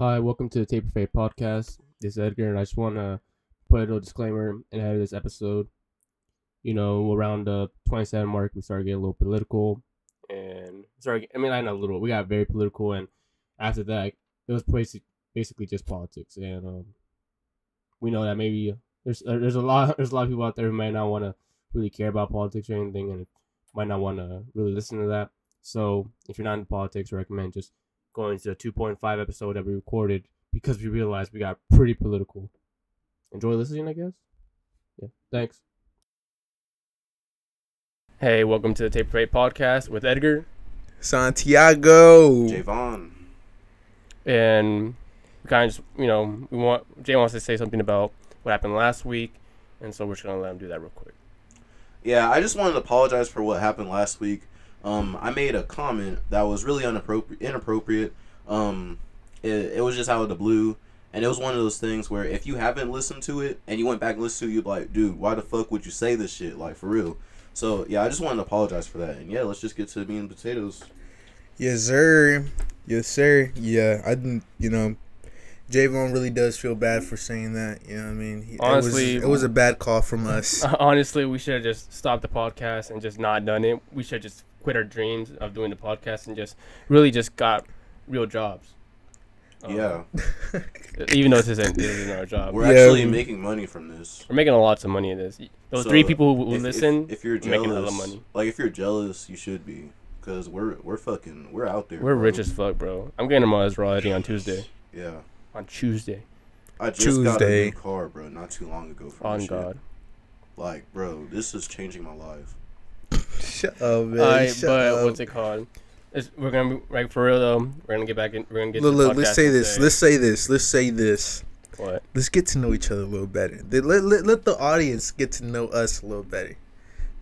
Hi, welcome to the Taper Fade podcast. This is Edgar, and I just want to put a little disclaimer in ahead of this episode. You know, around the 27 mark, we started getting a little political, and sorry, I mean, I know a little. We got very political, and after that, it was basically just politics, and um, we know that maybe there's uh, there's a lot there's a lot of people out there who might not want to really care about politics or anything, and might not want to really listen to that. So, if you're not into politics, I recommend just going to the 2.5 episode that we recorded because we realized we got pretty political. Enjoy listening, I guess. Yeah, thanks. Hey, welcome to the Taper Fade podcast with Edgar, Santiago. Javon. and we kind of just, you know, we want Jay wants to say something about what happened last week, and so we're just gonna let him do that real quick. Yeah, I just wanted to apologize for what happened last week. Um, I made a comment that was really inappropriate. Inappropriate. Um, it, it was just out of the blue, and it was one of those things where if you haven't listened to it and you went back and listened to it, you'd be like, dude, why the fuck would you say this shit? Like for real. So yeah, I just wanted to apologize for that. And yeah, let's just get to the meat and potatoes. Yes, sir. Yes, sir. Yeah, I didn't. You know, Javon really does feel bad for saying that. You know, what I mean, He- Honestly- it was, it was a bad call from us. Honestly, we should have just stopped the podcast and just not done it. We should have just quit our dreams of doing the podcast and just really just got real jobs. Um, yeah, even though this isn't, this isn't our job. we're Yeah, actually making money from this. We're making lots of money in this. Those So, three people who, who If- if- listen, if, you're we're making a lot jealous, of money. like if you're jealous, you should be, cause we're we're fucking we're out there. we're bro. rich as fuck, bro. I'm getting a Maserati on Tuesday. Yeah. On Tuesday. I just got a Tuesday. new car, bro, not too long ago. From On this shit. God. Like, bro, this is changing my life. Shut up, man. Alright, Shut but up. what's it called? It's, we're gonna be right for real though. We're gonna get back in. We're gonna get. Look, to the look, let's say and this. Let's say this. Let's say this. what? Let's get to know each other a little better. Let, let, let, let the audience get to know us a little better.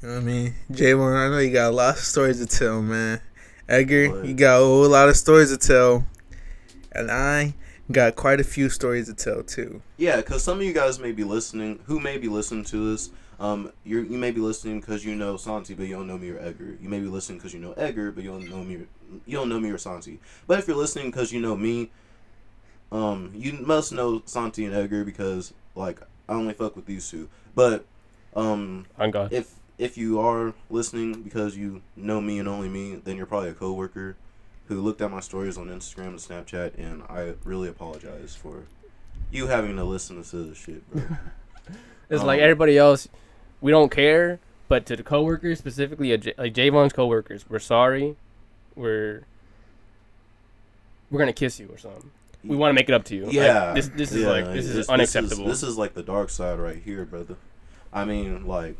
You know what I mean? Javon, I know you got a lot of stories to tell, man. Edgar, What? you got a whole lot of stories to tell. And I got quite a few stories to tell, too. Yeah, because some of you guys may be listening, who may be listening to this. Um, you you may be listening because you know Santi, but you don't know me or Edgar. You may be listening because you know Edgar, but you don't know me. Or, you don't know me or Santi. But if you're listening because you know me, um, you must know Santi and Edgar because like I only fuck with these two. But um, On God. if if you are listening because you know me and only me, then you're probably a coworker who looked at my stories on Instagram and Snapchat, and I really apologize for you having to listen to this shit, bro. It's like Um, everybody else. We don't care, but to the coworkers specifically, J- like Javon's coworkers, we're sorry. We're we're gonna kiss you or something. We want to make it up to you. Like, yeah, this this is yeah, like this is this- unacceptable. This is, like the dark side right here, brother. I mean, like,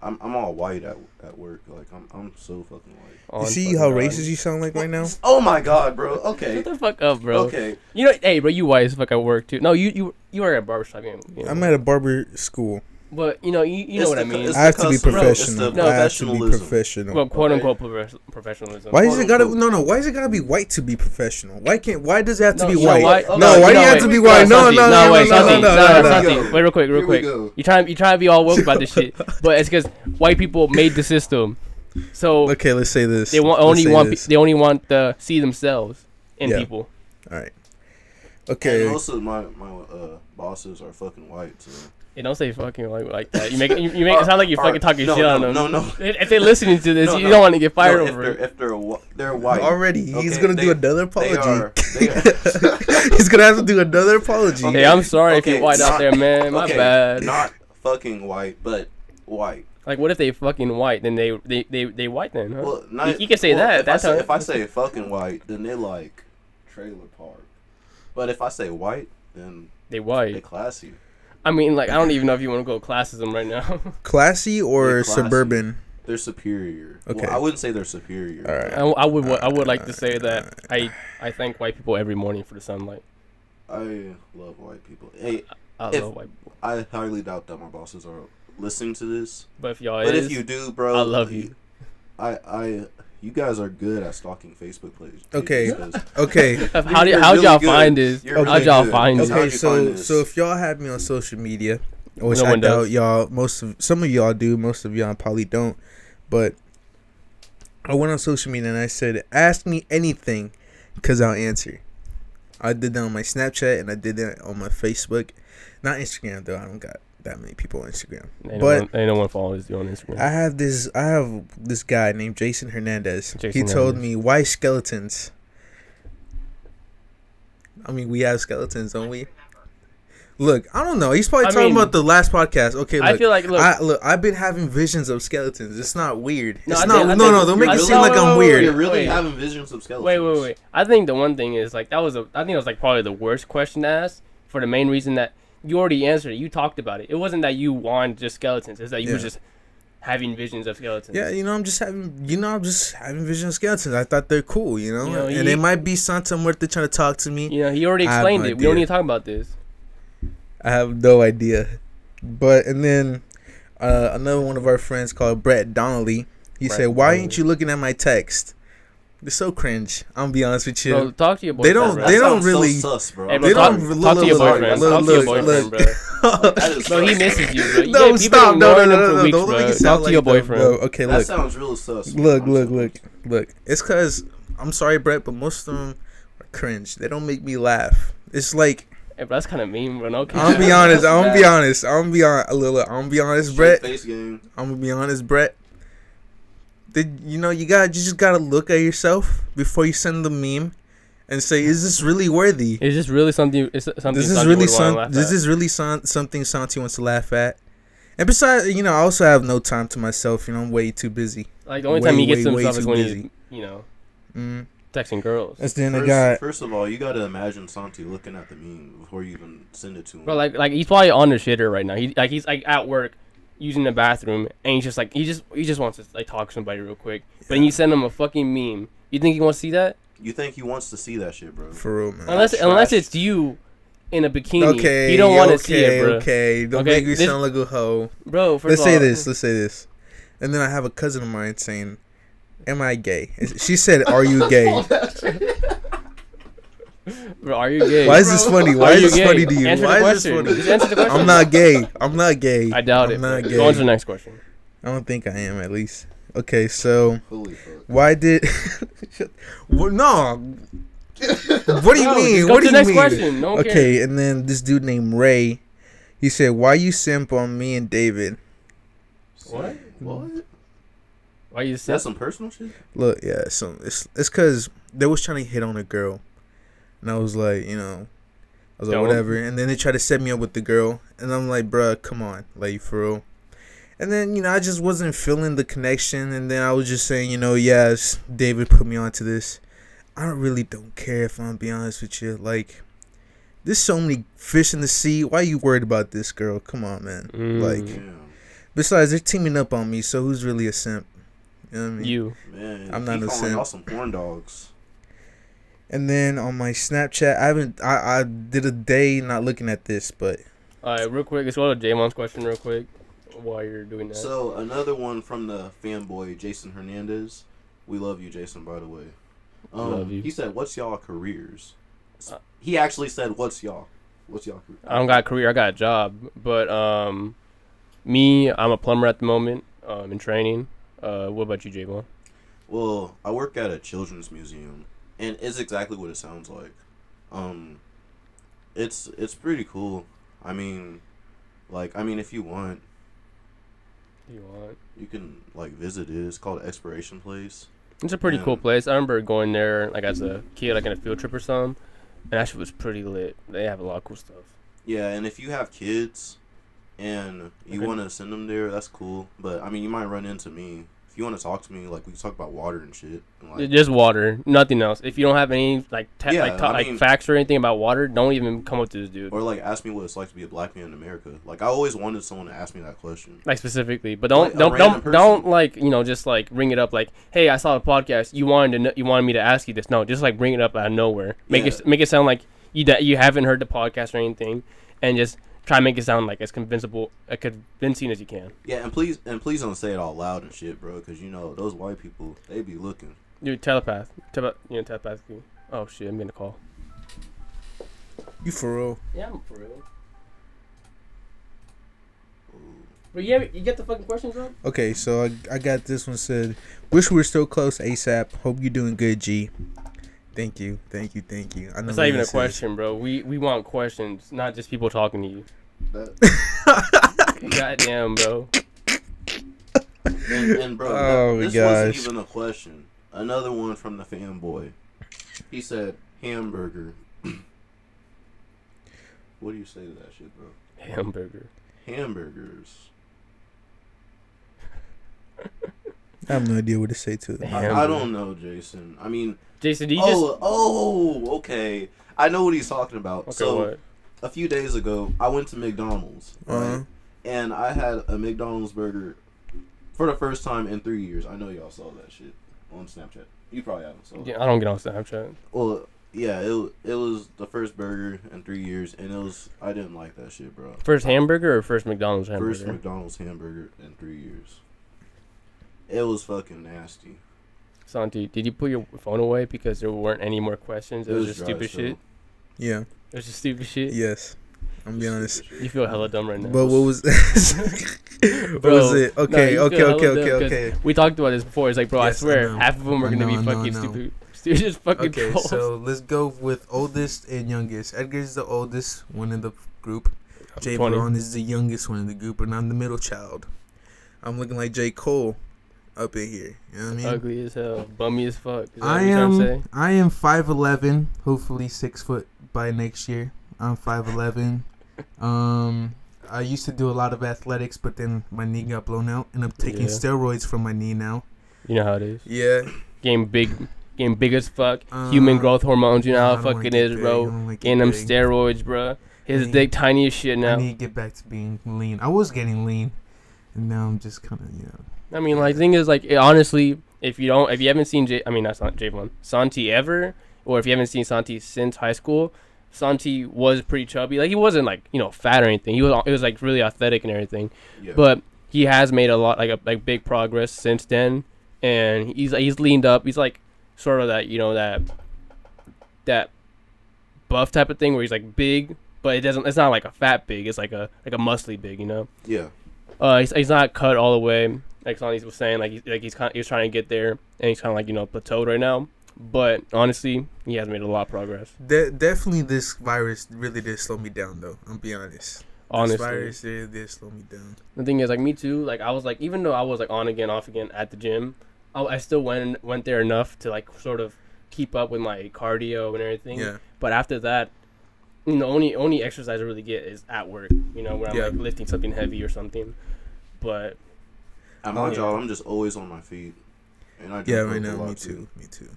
I'm I'm all white at at work. Like, I'm I'm so fucking white. On You see fucking how God. racist you sound like right now? Oh my god, bro. Okay, Shut the fuck up, bro. okay. You know, hey, bro, you white as fuck at work too. No, you you you are at a barbershop. You know, I'm at a barber school. But you know, you, you know what the I mean. I have to be custom, bro. It's the professional. I have to be professionalism. professional. well, quote unquote profe- professionalism. Why is it gotta no no? Why is it gotta be white to be professional? Why can't? Why does it have to No, be white? why? No, No, why you do you know have to be white? No, no, no, no, wait, no, Santi, no, no, no, no, no. Wait, real quick, real quick. You trying you trying to be all woke about this shit, but it's because white people made the system, so Okay, let's say this. they want only want they only want to see themselves in people. All right. Okay. most of my my uh, bosses are fucking white. So. Hey, don't say fucking like, like that. You make you, you make it sound like you're Or- fucking talking no, shit no, on them. No, no. No. If they're listening to this, No, you no. don't want to get fired no, if over they're, it. if they're wh- they're white. Already, he's Okay, gonna they- do another They apology. are. They are he's gonna have to do another apology. Okay. Hey, I'm sorry if you're white out not- there, man. My okay, bad. Not fucking white, but white. Like, what if they fucking white? Then they they they, they white then, huh? Well, not, you can say well, that, If I that's say, how- if I say fucking white, then they like trailer park. But if I say white, then they white. they white. classy. I mean, like, I don't even know if you want to go classism right now. Classy or They're classy. suburban? They're superior. Okay. Well, I wouldn't say they're superior. All right. I, I would wa- I would like to say that I I thank white people every morning for the sunlight. I love white people. Hey, I If- love white people. I highly doubt that my bosses are listening to this. But if y'all But is, if you do, bro, I love you. I, I, you guys are good at stalking Facebook pages. Okay. Okay. how do you're how'd really y'd good. find this? You're How'd really y'all good. find Okay. it? Okay, so so if y'all have me on social media, which No I doubt does. y'all, most of some of y'all do, most of y'all probably don't, but I went on social media and I said, "Ask me anything, cause I'll answer." I did that on my Snapchat and I did that on my Facebook. Not Instagram though. I don't got that many people on Instagram. Ain't But- no one, ain't no one follows you on Instagram. I have this. I have this guy named Jason Hernandez. he Jason told Hernandez. me why skeletons. I mean, we have skeletons, don't we? Look, I don't know. He's probably I talking mean- about the last podcast. Okay, look, I feel like look. I look. I've been having visions of skeletons. It's not weird. No, it's I not. think- I no, no. Don't make you're it really- seem like wait, I'm wait, weird. You're really Wait. having visions of skeletons. Wait, wait, wait. I think the one thing is like that was a. I think it was like probably the worst question to ask for the main reason that you already answered it. You talked about it. It wasn't that you wanted just skeletons. It's that you were just having visions of skeletons. Yeah, you know, I'm just having, you know, I'm just having visions of skeletons. I thought they're cool, you know, You know, and he- it might be Santa Muerte trying to talk to me. You know, he already explained no it. We don't need to talk about this. I have no idea. But and then uh, another one of our friends called Brett Donnelly. He Brett said, "Why Donnelly. ain't you looking at my text?" It's so cringe. I'm gonna be honest with you. Bro, talk to your boyfriend. They don't- bro. They don't really- So sus, bro. Hey, bro, they talk, don't- talk to your boyfriend. look, talk to your boyfriend, look. bro. That is Bro, he misses you, bro. You no, get- stop! been No, no, no, no, no! weeks, Don't bro. make it Talk sound to your that, boyfriend. bro. Okay, That sounds real sus. bro. look, I'm look, look, look. It's cause I'm sorry, Brett, but most of them are cringe. They don't make me laugh. It's like Hey, bro, that's kind of mean, bro. No, I'm gonna be honest. I'm gonna be honest. I'm gonna be on a little. I'm gonna be honest, Brett. I'm gonna be honest, Brett. Did you know you got you just gotta look at yourself before you send the meme, and say, is this really worthy? Is this really something? Is something? This is really would some. This is really some, something Santi wants to laugh at. And besides, you know, I also have no time to myself. You know, I'm way too busy. like the only way, time he gets way, to way is when busy. he's, you know, Mm. texting girls. That's then I First, got. first of all, you gotta imagine Santi looking at the meme before you even send it to him. Bro, like, like he's probably on the shitter right now. He, like, he's like at work, using the bathroom, and he's just like, he just, he just wants to like talk to somebody real quick. But then you send him a fucking meme. You think he wants to see that? you think he wants to see that shit, bro? For real, man. Unless, trash. unless it's you in a bikini. okay, you don't want to okay, see it, bro. Okay, don't Okay, make me this- sound like a hoe. Bro, first let's of say this. Let's say this. And then I have a cousin of mine saying, "Am I gay?" She said, "Are you gay?" Bro, are you gay? Why is this funny? Why is this gay? funny to you? Answer the Why is this funny? Just answer the question. I'm not gay. I'm not gay. I doubt I'm it. not bro. gay. Go on to the next question. I don't think I am at least. Okay, so why did? well, no. What do you No, mean? just go What do the you next mean? question. No one cares. Okay, and then this dude named Ray, he said, "Why you simp on me and David?" What? What? Why you Is said some personal shit? Look, yeah, so it's it's cause they was trying to hit on a girl, and I was like, you know, I was like Don't. whatever, and then they tried to set me up with the girl, and I'm like, bruh, come on, like for real. And then you know I just wasn't feeling the connection, and then I was just saying, you know, yes, David put me onto this. I really don't care if I'm be honest with you. Like, there's so many fish in the sea. Why are you worried about this girl? Come on, man. Mm. Like, besides they're teaming up on me, so who's really a simp? You know what I mean? you? Man, I'm not a calling simp. y'all some porn dogs. And then on my Snapchat, I haven't. I, I did a day not looking at this, but All right, real quick. Let's go to Jamon's question real quick while you're doing that. So another one from the fanboy Jason Hernandez. We love you, Jason. By the way, um, Love you. He said, "What's y'all careers?" Uh, He actually said, "What's y'all? What's y'all?" Career? I don't got a career. I got a job. But um, me, I'm a plumber at the moment. Um, in training. Uh, what about you, Javon? Well, I work at a children's museum, and it's exactly what it sounds like. Um, it's it's pretty cool. I mean, like I mean, if you want, You want? you can like visit it. It's called Exploration Place. It's a pretty Yeah. cool place. I remember going there like as a kid, like in a field trip or something, and that shit was pretty lit. They have a lot of cool stuff. Yeah, and if you have kids and you Okay. want to send them there, that's cool. But I mean, you might run into me you want to talk to me. Like we can talk about water and shit. And, like, Just water, nothing else. If you don't have any like ta- Yeah, like, ta- I like facts or anything about water, don't even come up to this dude. or like ask me what it's like to be a black man in America. Like I always wanted someone to ask me that question. like specifically, but don't Like don't don't person. don't like you know just like bring it up like hey I saw a podcast you wanted to kn- you wanted me to ask you this no just like bring it up out of nowhere make it make it sound like you that you haven't heard the podcast or anything and just try to make it sound like as convincible as convincing as you can Yeah, and please and please don't say it all loud and shit, bro, because you know those white people they be looking. dude telepath Tele- you know telepathically oh shit I'm getting a call you for real. yeah I'm for real Ooh. but yeah you get the fucking questions up Okay, so I, I got this one said, "Wish we were still close ASAP. Hope you're doing good, G." Thank you, thank you, thank you. I know That's not even a said. question, bro. We we want questions, not just people talking to you. That, Goddamn, bro. and, and bro, that- Oh, this gosh. wasn't even a question. Another one from the fanboy. He said hamburger. what do you say to that shit, bro? Hamburger. Hamburgers. I have no idea what to say to it. I, I don't know, Jason. I mean, Jason, do you just oh, oh, okay. I know what he's talking about. okay? so what? a few days ago, I went to McDonald's. Uh-huh. and I had a McDonald's burger for the first time in three years. I know y'all saw that shit on Snapchat. You probably haven't saw. it. Yeah, I don't get on Snapchat. Well, yeah, it it was the first burger in three years, and it was I didn't like that shit, bro. First hamburger or first McDonald's hamburger? First McDonald's hamburger in three years. It was fucking nasty. Santi, did you put your phone away because there weren't any more questions? It, was, just dry stupid as shit. Yeah. It was just stupid shit. Yes. I'm be honest. Stupid You shit. feel hella dumb right now. But what was what Bro, was it? Okay, you okay, okay, okay, okay. We talked about this before. It's like, bro, Yes, I I swear, know. half of them are gonna know, be I fucking I know. stupid. They're just fucking Okay, trolls. so let's go with oldest and youngest. Edgar's the oldest one in the group. Jay Brown is the youngest one in the group, and I'm the middle child. I'm looking like J. Cole up in here. You know what I mean? Ugly as hell, bummy as fuck. I what you're trying to am? I am five eleven, hopefully six foot by next year. I'm five eleven. Um I used to do a lot of athletics but then my knee got blown out and I'm taking Yeah. steroids for my knee now. You know how it is. Yeah. Getting big, getting big as fuck. Human Uh, growth hormones. You know how I it don't wanna fucking is, big, bro. Getting them big. steroids, bro. His need- dick tiny as shit now. I need to get back to being lean. I was getting lean and now I'm just kind of, you know. I mean, like, thing is, like, it, honestly, if you don't, if you haven't seen J, I mean, that's not Javon, Santi ever, or if you haven't seen Santi since high school, Santi was pretty chubby. Like, he wasn't like you know fat or anything. He was, it was like really athletic and everything. Yeah. But he has made a lot, like, a like big progress since then, and he's he's leaned up. He's like sort of that, you know, that that buff type of thing where he's like big, but it doesn't. It's not like a fat big. It's like a like a muscly big, you know. yeah. Uh, he's, he's not cut all the way, like Sonny was saying. Like he's like he's kind of he's trying to get there, and he's kind of like you know plateaued right now. But honestly, he has made a lot of progress. De- definitely this virus really did slow me down though. I'm be honest. Honestly, This virus really did slow me down. the thing is, like me too. Like I was like, even though I was like on again, off again at the gym, I, I still went went there enough to like sort of keep up with my cardio and everything. Yeah. But after that, you know, only only exercise I really get is at work. You know, when I'm Yeah. like lifting something heavy or something. But At my Oh, yeah. job, I'm just always on my feet. And I Yeah, drink right a now, lot, me too. Me too.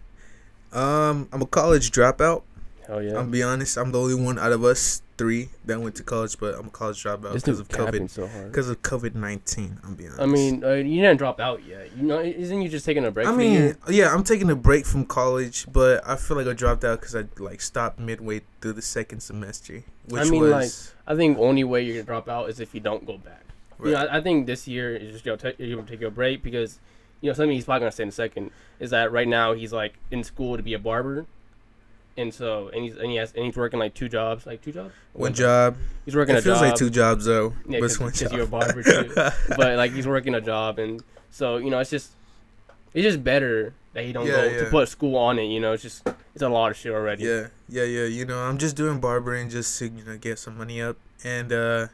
Um, I'm a college dropout. hell yeah, I'm be honest. I'm the only one out of us three that went to college, but I'm a college dropout because of capping COVID. so hard. Because of COVID nineteen. I'm be honest. I mean, uh, you didn't drop out yet. You know, isn't you just taking a break? I for the year? mean, yeah, I'm taking a break from college, but I feel like I dropped out because I like stopped midway through the second semester, which mean, was I think only way you're gonna drop out is if you don't go back. Right. You know, I, I think this year is just you know, ta- you're gonna take a break because you know something he's probably gonna say in a second is that right now he's like in school to be a barber, and so and he's and he has and he's working like two jobs, like two jobs. one job. He's working It a feels job. like two jobs though, Yeah, but one because job. you're a barber too. but like he's working a job, and so you know it's just it's just better that he don't Yeah, go yeah. to put school on it. You know, it's just it's a lot of shit already. Yeah, yeah, yeah. You know, I'm just doing barbering just to you know get some money up and uh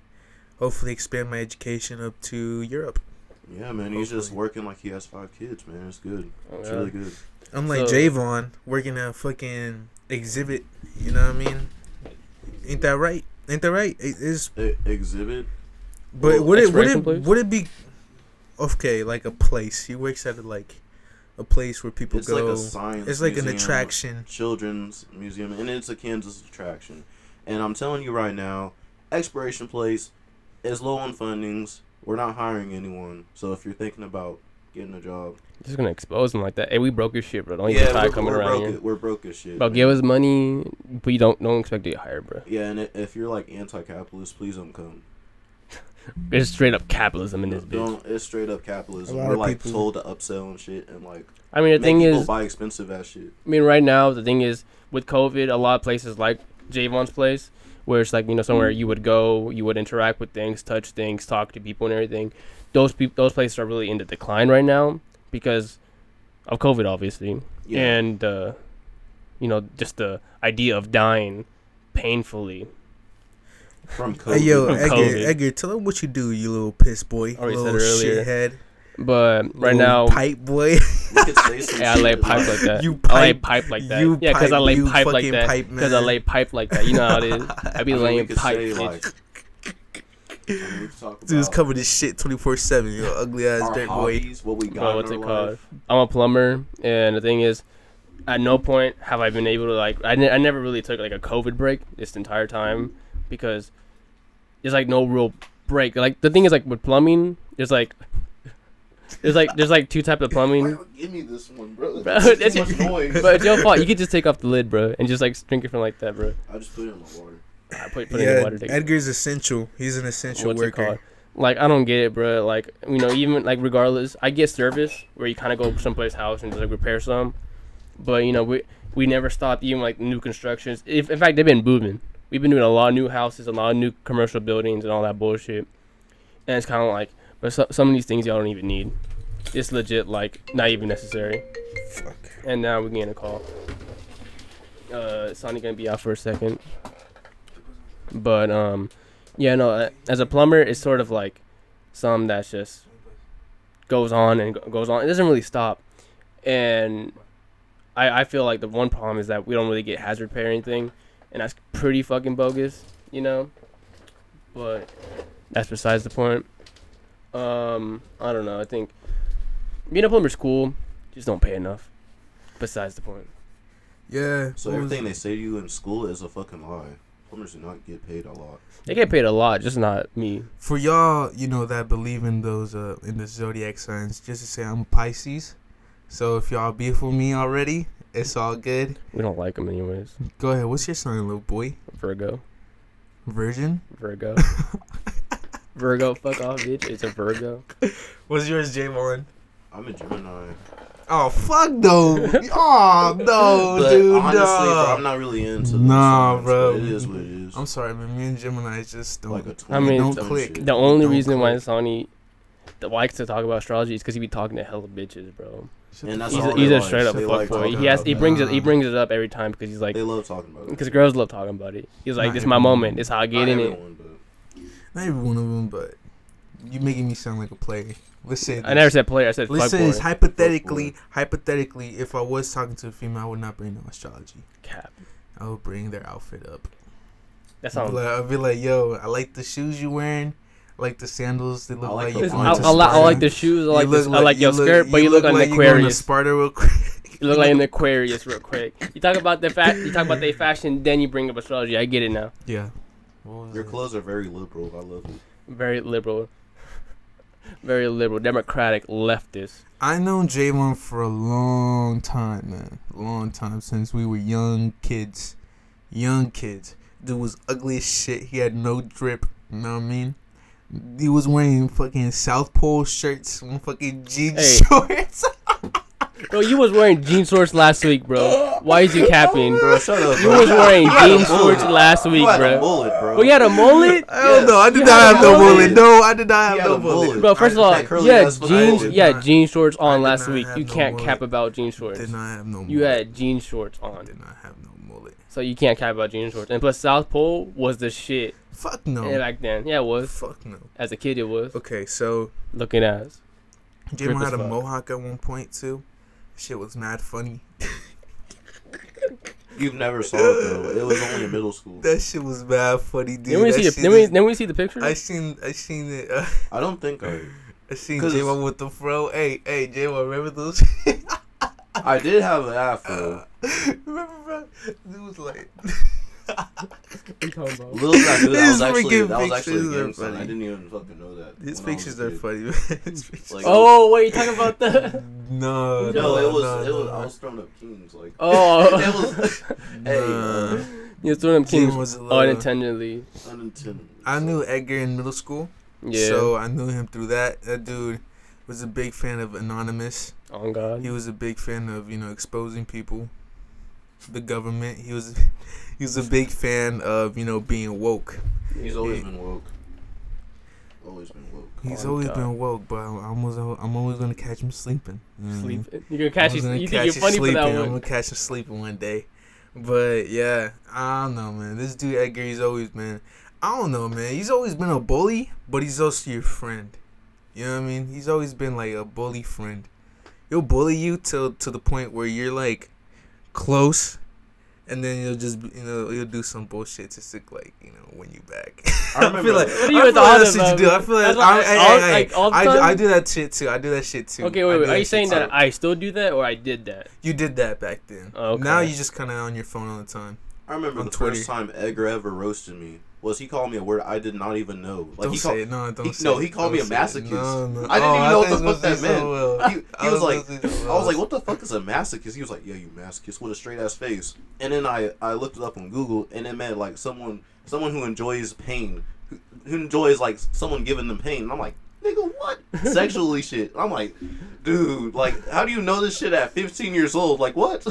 hopefully expand my education up to Europe. Yeah, man. He's just working like he has five kids, man. It's good. Oh, It's yeah. really good. I'm like So- Javon working at a fucking exhibit. You know what I mean? Ain't that right? Ain't that right? It is. Exhibit. But Well, would it would it place? would it be okay? Like a place. He works at a, like a place where people It's go. like a science. it's like an attraction. Children's museum, and it's a Kansas attraction. And I'm telling you right now, Exploration Place is low on fundings. We're not hiring anyone. So if you're thinking about getting a job, Just gonna expose them like that. Hey, we broke your shit, bro. Don't yeah, even try we're, coming we're around broke. here. We're broke as shit. Bro, man. give us money, but you don't don't expect to get hired, bro. Yeah, and i- if you're like anti-capitalist, please don't come. It's straight up capitalism in this bitch. Don't. It's straight up capitalism. We're like people- told to upsell and shit, and like I mean, the make thing is, buy expensive ass shit. I mean, right now the thing is with COVID, a lot of places like Javon's place, where it's like you know somewhere you would go, you would interact with things, touch things, talk to people and everything. Those people, those places are really in the decline right now because of COVID, obviously. Yeah. And uh, you know, just the idea of dying painfully. From COVID. Hey yo, From Edgar, COVID. Edgar, tell them what you do, you little piss boy, Already said little earlier. shithead, But right little now, pipe boy. We could say some yeah, I lay pipe like that. You pipe, I lay pipe- pipe like that. you yeah, because I lay you pipe like that. Because I lay pipe like that. You know how it is. I be I mean, laying pipe, say, like, I mean, we could talk Dude's covered his shit twenty four seven. You ugly ass our dirt boy. what we got Bro, what's our it called? life. I'm a plumber, and the thing is, at no point have I been able to like. I, ne- I never really took like a COVID break this entire time because there's like no real break. Like the thing is like with plumbing, there's like there's like there's like two type of plumbing. Give me this one, bro. Bro, It's that's too much noise. But it's your fault. You could just take off the lid, bro, and just like drink it from like that, bro. I just put it in the water. I put put it in the Yeah, water. take it. Edgar's essential. He's an essential What's it worker. called? Like I don't get it, bro. Like you know, even like regardless, I get service where you kind of go someplace house and just like repair some, but you know we we never stopped even like new constructions. If in fact they've been booming. We've been doing a lot of new houses, a lot of new commercial buildings, and all that bullshit. And it's kind of like, but so, some of these things y'all don't even need. It's legit like not even necessary. Fuck. And now we're getting a call. Uh, Sonny gonna be out for a second. But um, yeah, no. uh, As a plumber, it's sort of like some that's just goes on and goes on. It doesn't really stop. And I I feel like the one problem is that we don't really get hazard pay or anything, and that's pretty fucking bogus, you know. But that's besides the point. Um, I don't know. I think being a plumber's cool. Just don't pay enough. Besides the point. Yeah. So what everything they say to you in school is a fucking lie. Plumbers do not get paid a lot. They get paid a lot, just not me. for y'all, you know that believe in those uh in the zodiac signs, just to say I'm Pisces. So if y'all beef with me already, it's all good. We don't like them anyways. Go ahead. What's your sign, little boy? Virgo. Virgin. Virgo. Virgo, fuck off, bitch. It's a Virgo. What's yours, Javon? I'm a Gemini. Oh fuck no! oh no, but dude, honestly, no. bro, I'm not really into those Nah, signs, bro. It is what it is. I'm sorry, man. Me and Gemini just don't. like a I mean, don't the- click. The only Don't reason why click. Sonny that likes to talk about astrology is because he be talking to hella bitches, bro. And that's He's fuck a, he's a straight up They fuck like boy. He has he brings it he brings it up every time because he's like they love talking about it. because girls love talking about it. He's like, Not this is my moment. This is how I Not get in it. everyone, but Not every one of them, but you're making me sound like a player. Let's say. I never said player. I said Let's say boy. this hypothetically, hypothetically, if I was talking to a female, I would not bring no astrology. Cap. I would bring their outfit up. That I'd be like, I'd be like, yo, I like the shoes you're wearing. I like the sandals. They look I like like, you're It's- going I, to I, like, I like the shoes. I like look this. I like your you look- skirt, but you look, like like an you're going to Aquarius. Sparta real quick. You look like an Aquarius, real quick. You talk about the fact. You talk about the fashion, then you bring up astrology. I get it now. yeah. What was your it? clothes are very liberal. I love it. Very liberal. Very liberal, democratic, leftist. I known Javon for a long time, man. Long time since we were young kids. Young kids. Dude was ugly as shit. He had no drip. You know what I mean? He was wearing fucking South Pole shirts and fucking jean Hey. shorts. Bro, you was wearing jean shorts last week, bro. Why is you capping? Bro, shut up. You bro. was wearing You jean shorts last week, You had a bro. mullet, bro. Bro, you had a mullet? Hell no, I did You not have a no mullet? mullet. No, I did not have had no mullet. mullet. Bro, first of I- all, that curly you had ass one, I jeans. did You had not- jean shorts on last week. You no can't mullet. cap about jean shorts. Did not have no mullet. You had jean shorts on, Did not have no mullet. so you can't cap about jean shorts. And plus, South Pole was the shit Fuck no. yeah, back then. Yeah, it was. Fuck no. As a kid, it was. Okay, so Looking at. Drip Javon as had a mohawk at one point too. Shit was mad funny. You've never saw it though. It was only in middle school. That shit was mad funny, dude. Then we I see the. seen Then we this- then we see the picture. I seen I seen it. Uh, I don't think I. I seen 'Cause- J1 with the fro. Hey, hey, J1, remember those? I did have an afro. remember, bro? Dude was like, Little did I knew that was actually that was actually pictures a are gang sign. I didn't even fucking know that. his when pictures are funny, man. His pictures. Like- oh wait, you talking about the? no, No, it was no, it was no. I was throwing up kings like. Oh. it was. hey, uh, Nah. You threw them J1 kings was a little- unintentionally. I knew Edgar in middle school, Yeah. so I knew him through that. That dude was a big fan of Anonymous. oh God. He was a big fan of you know exposing people, the government. He was he was a big fan of you know being woke. He's always been woke. Always been woke. He's Oh, always God. been woke, but I'm almost I'm always gonna catch him sleeping. You know what I mean? Sleep. You're gonna catch I'm You, you think you're him funny for sleeping. that I'm gonna catch him sleeping one day. But yeah, I don't know, man. This dude Edgar, he's always been, I don't know, man. He's always been a bully, but he's also your friend. You know what I mean? He's always been like a bully friend. He'll bully you till to the point where you're like close, and then you'll just you know you'll do some bullshit to stick like you know win you back. I remember- feel like, What I are you feel like talking that's what you about, do. I feel like That's I, like all- hey, hey, like all the I, do, time? I do that shit too. I do that shit too. Okay, wait, wait. Are you saying too. that I still do that or I did that? You did that back then. Oh, okay. Now you just kind of on your phone all the time. I remember On the Twitter. first time Edgar ever roasted me was he called me a word I did not even know. Like don't he say called, it. No, don't he- say no, he called me Don't a masochist. No, no. I didn't Oh, even know what the fuck that say meant. so well. He, he I was gonna like, say I was like, what the fuck is a masochist? He was like, yeah, you masochist with a straight ass face. And then I, I looked it up on Google, and it meant like someone, someone who enjoys pain, who, who enjoys like someone giving them pain. And I'm like, nigga, what? Sexually shit. I'm like, dude, like, how do you know this shit at 15 years old? Like, what?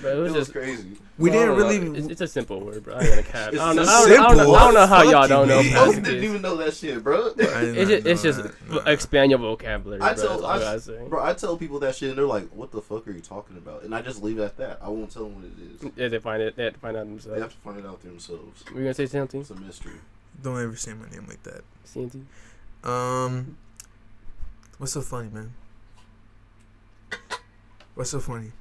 Bro, it It was was just. crazy. We I don't didn't really. It's, it's a simple word, bro. I ain't gonna cap. I don't know. It's I don't, I don't know, simple. I don't know how y'all don't know. man. Most didn't even know that shit, bro. It's just, it's just. Nah. expand your vocabulary. I bro. tell, That's all I I, bro, I tell people that shit, and they're like, "What the fuck are you talking about?" And I just leave it at that. I won't tell them what it is. Yeah, they find it. They have to find out themselves. They have to find it out themselves. Were you gonna say something? It's a mystery. Don't ever say my name like that. CNT. Um, what's so funny, man? What's so funny?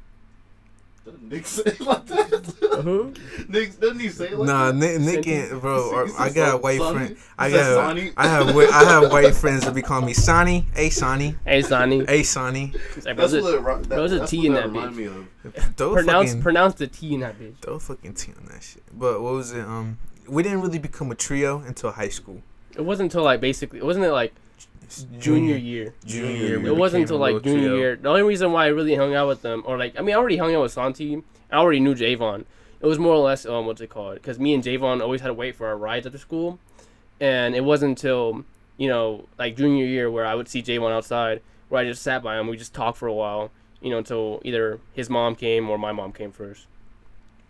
Doesn't Nick say it like that? Who? Nick, doesn't he say it like Nah, that? Nick, Nick Sonny? ain't, bro. or- He I got a white Sonny? friend. I said got, Sonny? I have, I have white friends that be calling me Sonny. Hey, Sonny. Hey, Sonny. Hey, Sonny. It's like, That's bro, what that, bro, there's a that's T in that that bitch. me of. Pronounce fucking, pronounce the T in that bitch. throw a fucking T on that shit. But what was it? Um, we didn't really become a trio until high school. It wasn't until like basically. It wasn't it like junior year. Junior year. It wasn't until like junior trio. year. The only reason why I really hung out with them, or like, I mean, I already hung out with Santi. I already knew Javon. It was more or less, um, what's it called? Because me and Javon always had to wait for our rides after school, and it wasn't until you know, like junior year where I would see Javon outside, where I just sat by him. We just talked for a while, you know, until either his mom came or my mom came first,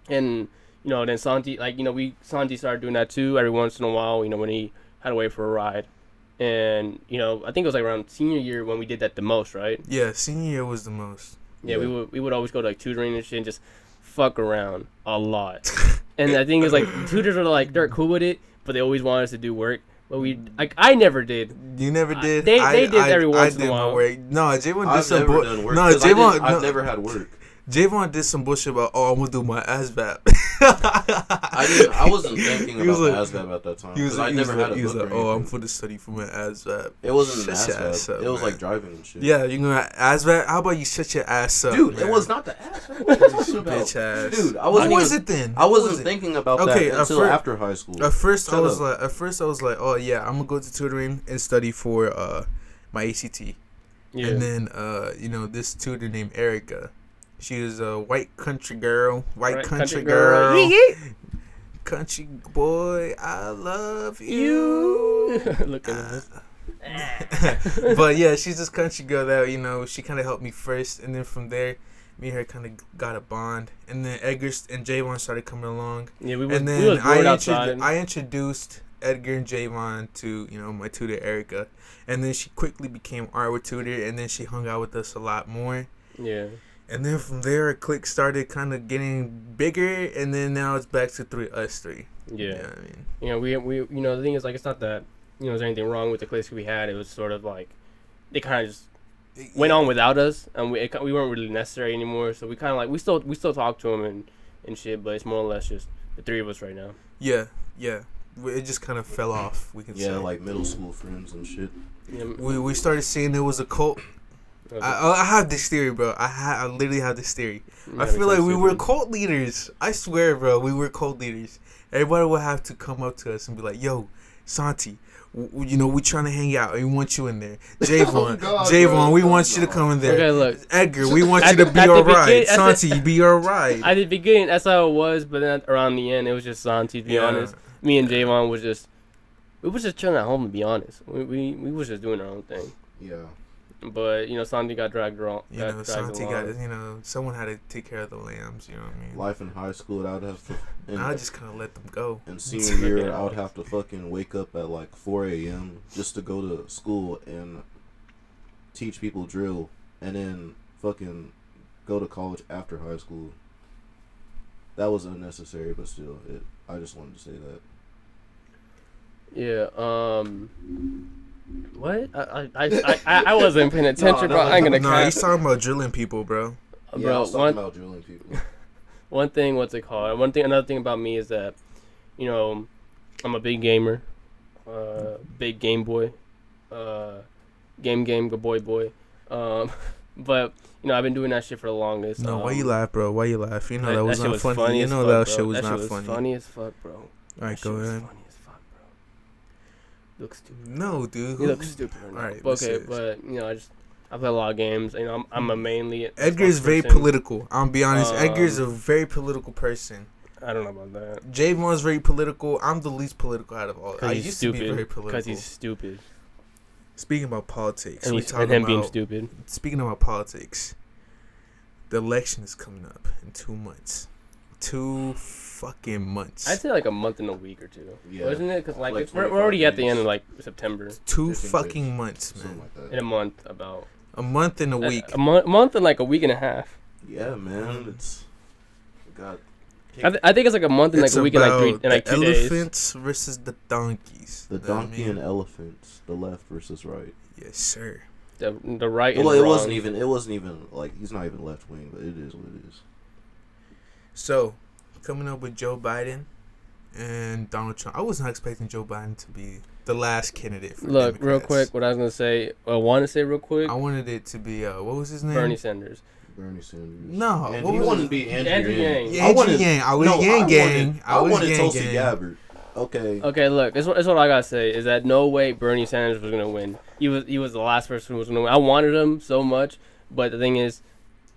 and you know, then Santi, like you know, we Santi started doing that too every once in a while. You know, when he had to wait for a ride. And you know, I think it was like around senior year when we did that the most, right? Yeah, senior year was the most. Yeah, we would we would always go to like tutoring and shit and just fuck around a lot. and I think it's like tutors are like they're cool with it, but they always want us to do work. But we like I never did. You never I- did. they- I, they did I, every I once in a while. work. No, Javon did I've some. never bu- done work. No, 'cause I didn't- Javon. I've never had work. Javon did some bullshit about. Oh, I'm gonna do my ASVAB. I didn't. I wasn't thinking He was about like- ASVAB at that time. He was, 'cause I he was never like, had a he was book like, or oh, I'm anything. for the study for my ASVAB. It wasn't an Shut your ass ASVAB. up, It was man. like driving and shit. Yeah, you gonna ASVAB? How about you shut your ass up, Dude, man? it was not the ASVAB. What are you talking bitch ass. Dude, I wasn't. was it then? I What was wasn't it? thinking about Okay, that until fir- after high school. At first, I was up. like, at first I was like, oh yeah, I'm gonna go to tutoring and study for uh my ACT. Yeah. And then uh, you know, this tutor named Erica. She was a white country girl, white Right, country, girl, Yeet, yeet. country boy. I love you. You look at uh, this. but yeah, she's this country girl that you know she kind of helped me first, and then from there, me and her kind of got a bond, and then Edgar and Javon started coming along, Yeah, we was, and we then was I, bored outside. I introduced Edgar and Javon to you know my tutor Erica, and then she quickly became our tutor, and then she hung out with us a lot more. yeah. And then from there, our clique started kind of getting bigger, and then now it's back to three us three. Yeah. You know I mean, You know, we we you know the thing is like it's not that you know there's anything wrong with the cliques we had. It was sort of like they kind of just went on without us, and we it, we weren't really necessary anymore. So we kind of like we still we still talk to them and and shit, but it's more or less just the three of us right now. Yeah, yeah. It just kind of fell off. We can yeah, say. like middle school friends and shit. Yeah, we we started seeing there was a cult. Okay. I, oh, I have this theory, bro. I ha- I literally have this theory. You I feel like we were cult leaders. I swear, bro, we were cult leaders. Everybody would have to come up to us and be like, "Yo, Santi, w- w- you know we trying to hang out. We want you in there. Javon, Oh, God, Javon, bro. we Oh, want you to come in there. Okay, look. Edgar, we want you to the- be at the alright. begin- at the- Santi, be alright. At the beginning, that's how it was, but then around the end, it was just Santi. To be Yeah. honest, me and Javon was just we was just chilling at home. To be honest, we we, we was just doing our own thing. Yeah. But you know, Santi got dragged wrong. You know, dragged Santi got, you know, someone had to take care of the lambs. You know what I mean? Life in high school, I'd have to. And I just kind of let them go. and senior year, I would have to fucking wake up at like 4 a.m. just to go to school and teach people drill, and then fucking go to college after high school. that was unnecessary, but still, it. I just wanted to say that. Yeah. Um. What? I I I, I, I wasn't paying attention, no, bro. I'm gonna No, cap. he's talking about drilling people, bro. yeah, I bro, was talking one about drilling people. one thing. What's it called? One thing. Another thing about me is that, you know, I'm a big gamer, uh, big Game Boy, uh, game game good boy boy. Um, but you know I've been doing that shit for the longest. No, um, why you laugh, bro? Why you laugh? You know that, was shit not was funny. funny You know fuck, that bro. shit was that not shit was funny. funny as fuck, bro. All That right, shit go was ahead. Funny as fuck, bro. Look stupid. No, dude. You look stupid right now. Alright, But okay, is- but you know, I just I play a lot of games. You know, I'm, I'm a mainly a Edgar is very political. I'm be honest. Edgar is a Um, very political person. I don't know about that. Javon's very political. I'm the least political out of all. I used to be very stupid. political. Because he's stupid. Speaking about politics, And, we talking and him being about stupid. speaking about politics. The election is coming up in two months. Two fucking months. I'd say like a month and a week or two. Yeah. Wasn't it? Because like, Like we're, we're already at the end of like September. two fucking days. months, Something man. like In a month, about. A month and a A- week. A, month, month and like a week and a half. Yeah, man. It's got. I, th- I think it's like a month and like It's a week and like three and like the two days. elephants versus the donkeys. The You know what I donkey mean? and elephants, the left versus right. Yes, sir. The, the right Well, the it wrong. wasn't even. It wasn't even like he's not even left wing, but it is what it is. So, coming up with Joe Biden and Donald Trump. I was not expecting Joe Biden to be the last candidate. For Look, real quick, what I was gonna say, I want to say real quick, I wanted it to be uh, what was his name? Bernie Sanders. Bernie Sanders. No, and what he was wanted it? to be Andrew, Andrew Yang. Yang. Yeah, I Andrew wanted, Yang. I was no, Yang I Gang. Wanted, I was wanted Yang Tulsi Gang. Gabbard. Okay. Okay, look, this, this is what I gotta say is that no way Bernie Sanders was gonna win. He was he was the last person who was gonna win. I wanted him so much, but the thing is, He's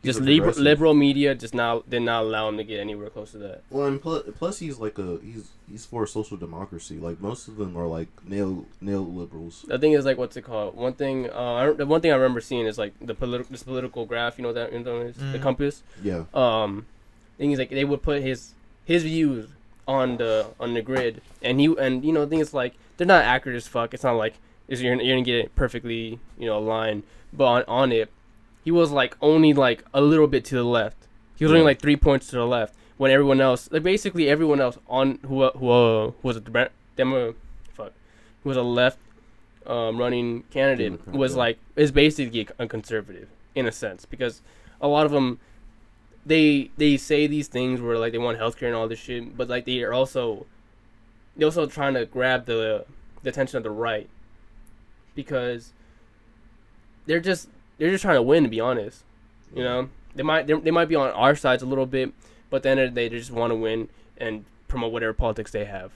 just a liber- liberal media just not did not allow him to get anywhere close to that. Well, and plus, plus he's like a he's he's for social democracy. Like most of them are like neo neoliberals. The thing is like what's it called? One thing, uh, I, the one thing I remember seeing is like the political this political graph. You know what that you know what the Mhm. compass. Yeah. um thing is like they would put his his views on the on the grid and he and you know the thing is like they're not accurate as fuck it's not like is you're, you're gonna get it perfectly you know aligned but on, on it he was like only like a little bit to the left he was only like three points to the left when everyone else like basically everyone else on who who, uh, who was a demo, demo fuck who was a left um, running candidate Democrat, was yeah. like is basically a conservative in a sense because a lot of them they they say these things where like they want healthcare and all this shit, but like they are also they also trying to grab the the attention of the right because they're just they're just trying to win. To be honest, you know they might they, they might be on our sides a little bit, but at the end of the day, they just want to win and promote whatever politics they have.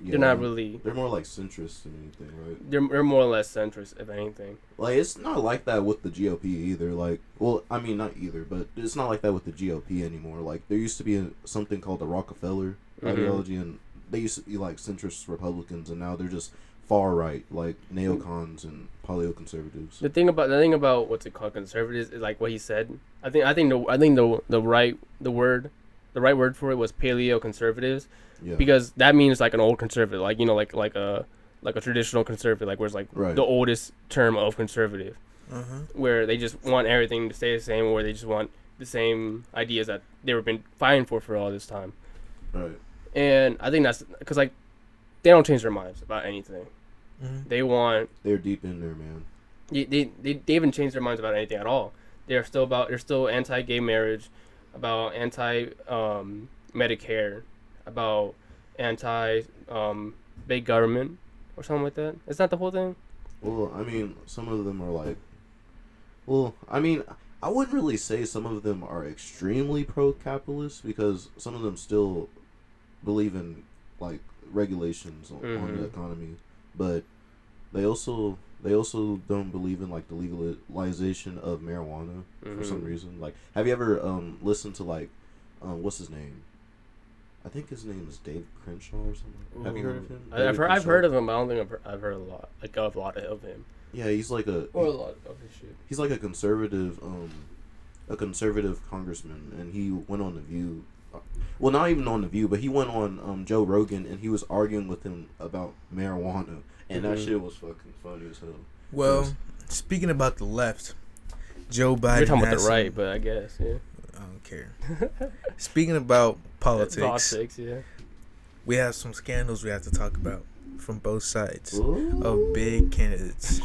yeah. They're not really. They're more like centrist than anything, right? They're, they're more or less centrist, if anything. Like it's not like that with the GOP either. Like, well, I mean not either, but it's not like that with the GOP anymore. Like there used to be a, something called the Rockefeller Mhm. ideology, and they used to be like centrist Republicans, and now they're just far right, like neocons and paleoconservatives. The thing about the thing about what's it called conservatives is like what he said. I think I think the I think the the right the word the right word for it was paleo conservatives Yeah. because that means like an old conservative, like you know like like a like a traditional conservative, like where's like Right. the oldest term of conservative, Uh-huh. where they just want everything to stay the same, or they just want the same ideas that they've been fighting for for all this time. right. And I think that's because like they don't change their minds about anything. Mhm. They want They're deep in there, man. they, they, they, they haven't changed their minds about anything at all. They're still about they're still anti-gay marriage, about anti um, Medicare, about anti um, big government or something like that. Is that the whole thing? Well, I mean, some of them are like, well, I mean, I wouldn't really say some of them are extremely pro-capitalist because some of them still believe in like regulations on, on the Mhm. economy, but they also they also don't believe in like the legalization of marijuana for some Mhm. reason. Like, have you ever um listened to like, um, what's his name? I think his name is Dave Crenshaw or something. Have you heard of him? David I've heard I've heard of him, I don't think I've heard, I've heard a lot like of a lot of him Yeah, he's like a or a lot of his shit. he's like a conservative um a conservative congressman and he went on the view well not even on the view but he went on um joe rogan and he was arguing with him about marijuana and that Mhm. shit was fucking funny as hell Well, Yes. speaking about the left, Joe Biden. You're talking about the right, some- but I guess yeah. I don't care. Speaking about politics, Politics, yeah. we have some scandals we have to talk about from both sides Ooh. of big candidates.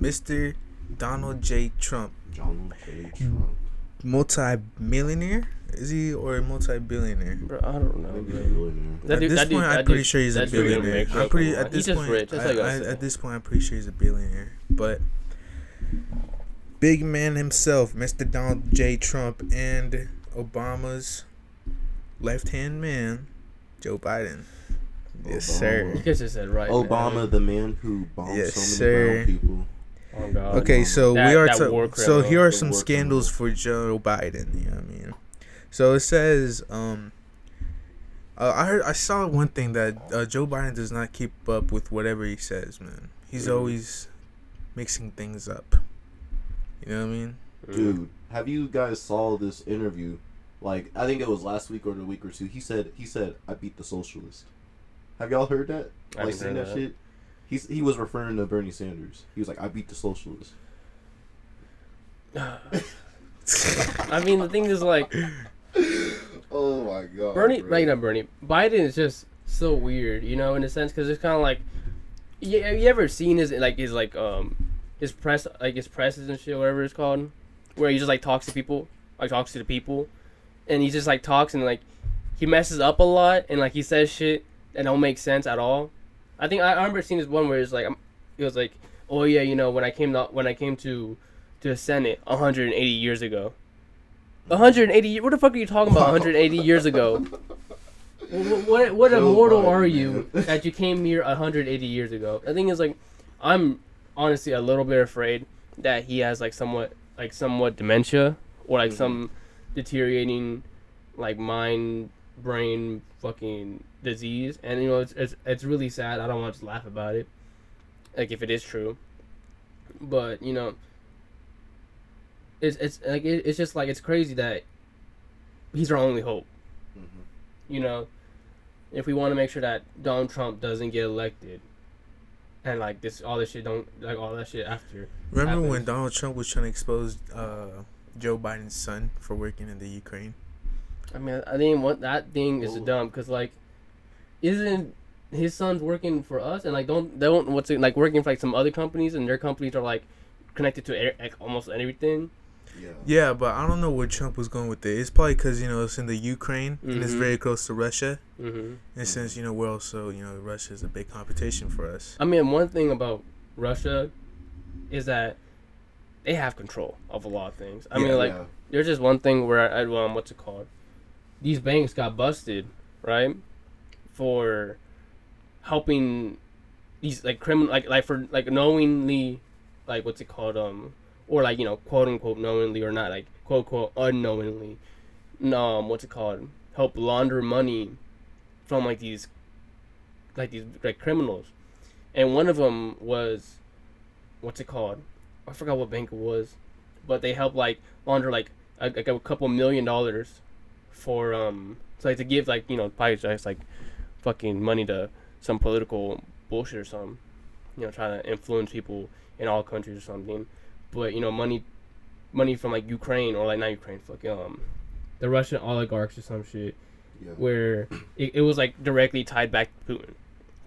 Mr. Donald J. Trump, Donald J. Trump. multi-millionaire, is he or a multi-billionaire? Bro, I don't know. Maybe a man. billionaire. That at dude- this that dude- point, that I'm pretty dude- sure he's a that dude gonna billionaire. I'm pretty at this point. rich, that's all I, I, at this point, I'm pretty sure he's a billionaire. But big man himself, Mr. Donald J. Trump, and Obama's left-hand man, Joe Biden. Yes, Obama. sir. You guys just said right. Obama, man. the man who bombed Yes, so many sir. brown people. Oh god. Okay, so That- we are. that ta- war so here are some war scandals for Joe Biden. You know what I mean? So it says, um, uh, I heard, I saw one thing that uh, Joe Biden does not keep up with whatever he says. Man, he's Mhm. always mixing things up. You know what I mean? Mm. Dude, have you guys saw this interview? Like, I think it was last week or the week or two. He said, he said, I beat the socialist. Have y'all heard that? I Like, haven't seen that, that. shit? He's, he was referring to Bernie Sanders. He was like, I beat the socialist. I mean, the thing is like Oh my god. Bernie, like not Bernie, Biden is just so weird, you know, in a sense, because it's kind of like, you, have you ever seen his like his like um his press like his presses and shit, whatever it's called, where he just like talks to people, like talks to the people, and he just like talks and like he messes up a lot and like he says shit that don't make sense at all. I think I, I remember seeing this one where it's like um, it was like, oh yeah, you know, when I came to when I came to to the Senate 180 years ago. 180 ye- what the fuck are you talking about 180 years ago? What what, what Joe immortal Biden, are you man. that you came here 180 years ago? The thing is like i'm honestly a little bit afraid that he has like somewhat like somewhat dementia or like Mhm. some deteriorating like mind brain fucking disease. And you know it's, it's it's really sad. I don't want to just laugh about it like if it is true. But you know it's it's like it, it's just like it's crazy that he's our only hope Mhm. you know, if we want to make sure that Donald Trump doesn't get elected, and like this, all this shit don't like all that shit after. Remember when Donald Trump was trying to expose uh, Joe Biden's son for working in the Ukraine? I mean, I think what that thing is Oh. dumb because like, isn't his son's working for us and like don't they don't what's it like working for like some other companies and their companies are like connected to air, like, almost everything. Yeah. Yeah, but I don't know where Trump was going with it. It's probably because you know it's in the Ukraine and it's Mhm. very close to Russia. Mm-hmm. And since you know we're also you know Russia is a big competition for us. I mean, one thing about Russia is that they have control of a lot of things. I Yeah, mean, like yeah. there's just one thing where I um what's it called? These banks got busted, right? For helping these like criminal like like for like knowingly like what's it called um or like you know quote unquote knowingly or not like quote unquote unknowingly um what's it called help launder money from like these like these like criminals. And one of them was what's it called I forgot what bank it was but they helped like launder like a, like a couple million dollars for um so like to give like you know probably just like fucking money to some political bullshit or something you know trying to influence people in all countries or something but you know money money from like Ukraine or like not Ukraine fuck um the Russian oligarchs or some shit Yeah. where it, it was like directly tied back to Putin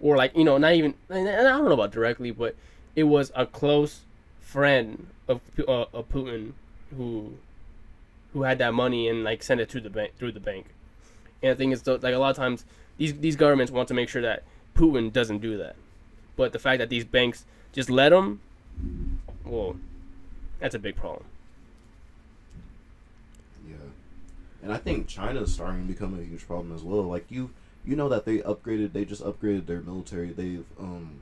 or like you know not even and I don't know about directly but it was a close friend of uh, of Putin who who had that money and like sent it to the bank through the bank. And the thing is, like a lot of times, these these governments want to make sure that Putin doesn't do that. But the fact that these banks just let them, well, that's a big problem. Yeah, and I think China's starting to become a huge problem as well. Like you, you know that they upgraded. They just upgraded their military. They've um,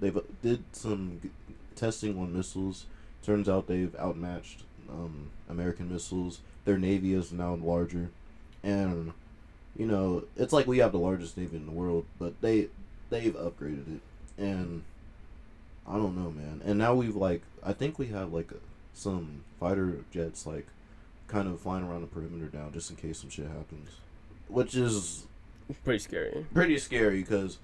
they've uh, did some g- testing on missiles. Turns out they've outmatched um American missiles. Their navy is now larger, and you know it's like we have the largest navy in the world, but they they've upgraded it, and I don't know, man. And now we've like I think we have like some fighter jets like kind of flying around the perimeter down just in case some shit happens, which is pretty scary. pretty scary because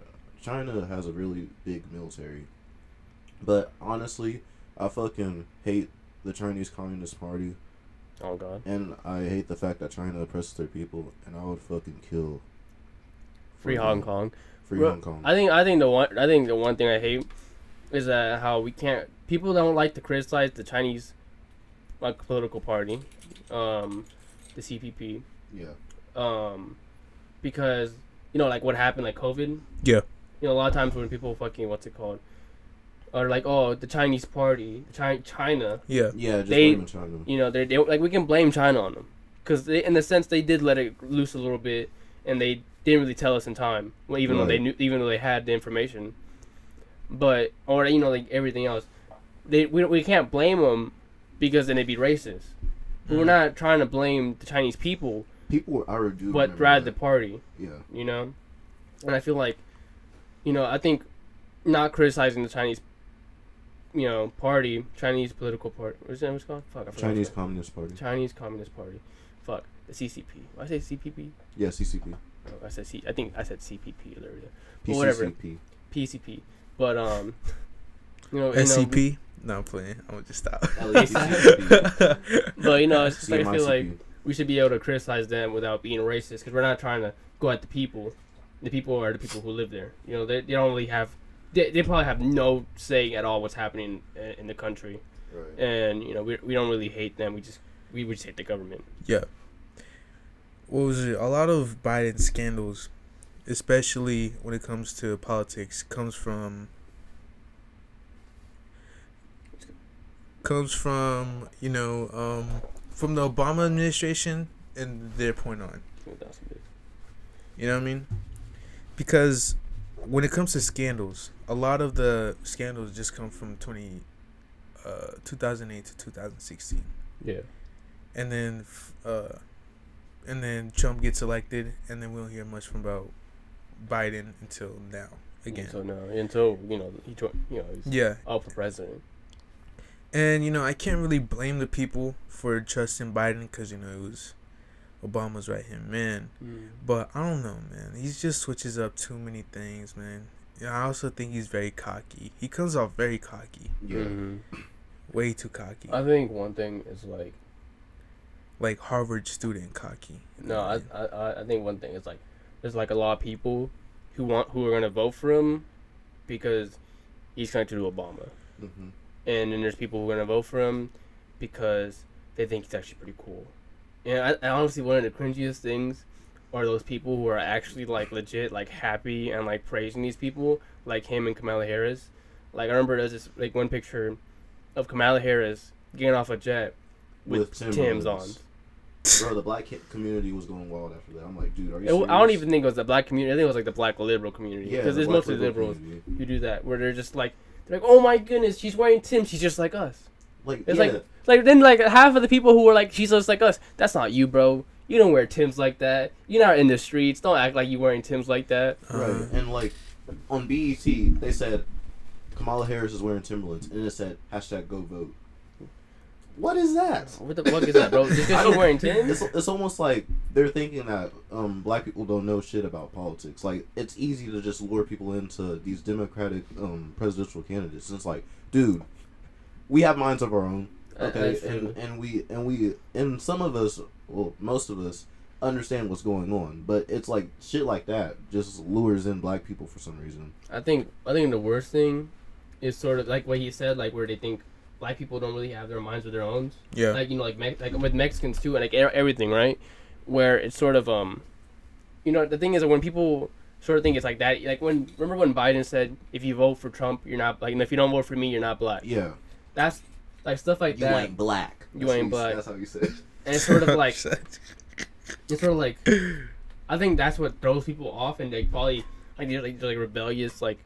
uh, China has a really big military. But honestly, I fucking hate the Chinese Communist Party. Oh God. and I hate the fact that China oppresses their people, and I would fucking kill. Free Hong them. Kong. Free Hong Kong. I think I think the one I think the one thing I hate is that how we can't people don't like to criticize the Chinese like political party, um, the CPP, yeah. um, because you know like what happened like COVID. Yeah. You know a lot of times when people fucking what's it called, are like oh the Chinese party, China, China. Yeah. Yeah, just They- blame China. You know they they like we can blame China on them, because in the sense they did let it loose a little bit and they didn't really tell us in time. Well, even though they knew, even though they had the information, but or you know like everything else, they we, we can't blame them because then they'd be racist. But We're not trying to blame the Chinese people, People are do. but remember rather the party. Yeah. You know, and I feel like, you know, I think not criticizing the Chinese, you know, party, Chinese political party. What's that? What's it called? Fuck, I forgot what Chinese it's Communist Party. Chinese Communist Party. Fuck the CCP. I say CPP. Yeah, CCP. Oh, I said C. I think I said CPP earlier. But whatever. PCCP. PCP. But um, you know, you know, SCP. No, I'm playing. I'm gonna just stop. LAPCP. but you know, it's just like I feel like we should be able to criticize them without being racist because we're not trying to go at the people. The people are the people who live there. You know, they, they don't really have. They, they probably have no say at all what's happening in, in the country, Right. and you know we, we don't really hate them. We just we would just hate the government. Yeah. What was it? A lot of Biden scandals, especially when it comes to politics, comes from comes from you know um, from the Obama administration and their point on. You know what I mean? Because when it comes to scandals, a lot of the scandals just come from 20, uh, 2008 to 2016 Yeah. and then uh, and then Trump gets elected, and then we don't hear much from about Biden until now again. So no, until you know he you know he's Yeah, up for president. And you know I can't really blame the people for trusting Biden because you know it was Obama's right hand man. But I don't know, man. He just switches up too many things, man. Yeah, I also think he's very cocky. He comes off very cocky, Yeah. Mhm. way too cocky, I think one thing is like like Harvard student cocky. no, I, I I- I think one thing is like there's like a lot of people who want who are gonna vote for him because he's connected to do Obama, hmm and then there's people who are gonna vote for him because they think he's actually pretty cool. And I, I honestly one of the cringiest things are those people who are actually like legit like happy and like praising these people like him and Kamala Harris. Like I remember there's this like one picture of Kamala Harris getting off a jet with, With Tim's, on. Bro, the black community was going wild after that. I'm like, dude, are you? Serious? I don't even think it was the black community. I think it was like the black liberal community Yeah, because the it's mostly liberal liberals community. who do that, where they're just like, they're like, oh my goodness, she's wearing Tim. She's just like us. Like, It's yeah, like- Like then like half of the people who were like, she's just like us. That's not you, bro. You don't wear Tim's like that. You're not in the streets. Don't act like you're wearing Tim's like that. right. Uh, And like on BET, they said Kamala Harris is wearing Timberlands, and it said hashtag Go Vote. What is that? What the fuck is that, bro? Just I because you're wearing Tim's? It's, it's almost like they're thinking that um, black people don't know shit about politics. Like it's easy to just lure people into these Democratic um, presidential candidates. And it's like, dude, we have minds of our own, Uh, okay, that's and and we and we and some of us, well, most of us understand what's going on. But it's like shit like that just lures in black people for some reason. I think I think the worst thing is sort of like what he said, like where they think black people don't really have their minds of their own. yeah, like you know like Me- like with Mexicans too and like everything right where it's sort of um you know the thing is that when people sort of think it's like that like when remember when Biden said if you vote for Trump you're not like and if you don't vote for me you're not black Yeah, that's like stuff like you that ain't black. You That's ain't how black. That's how you said. it. and it's sort of like it's sort of like I think that's what throws people off and they probably like they're like, they're like rebellious like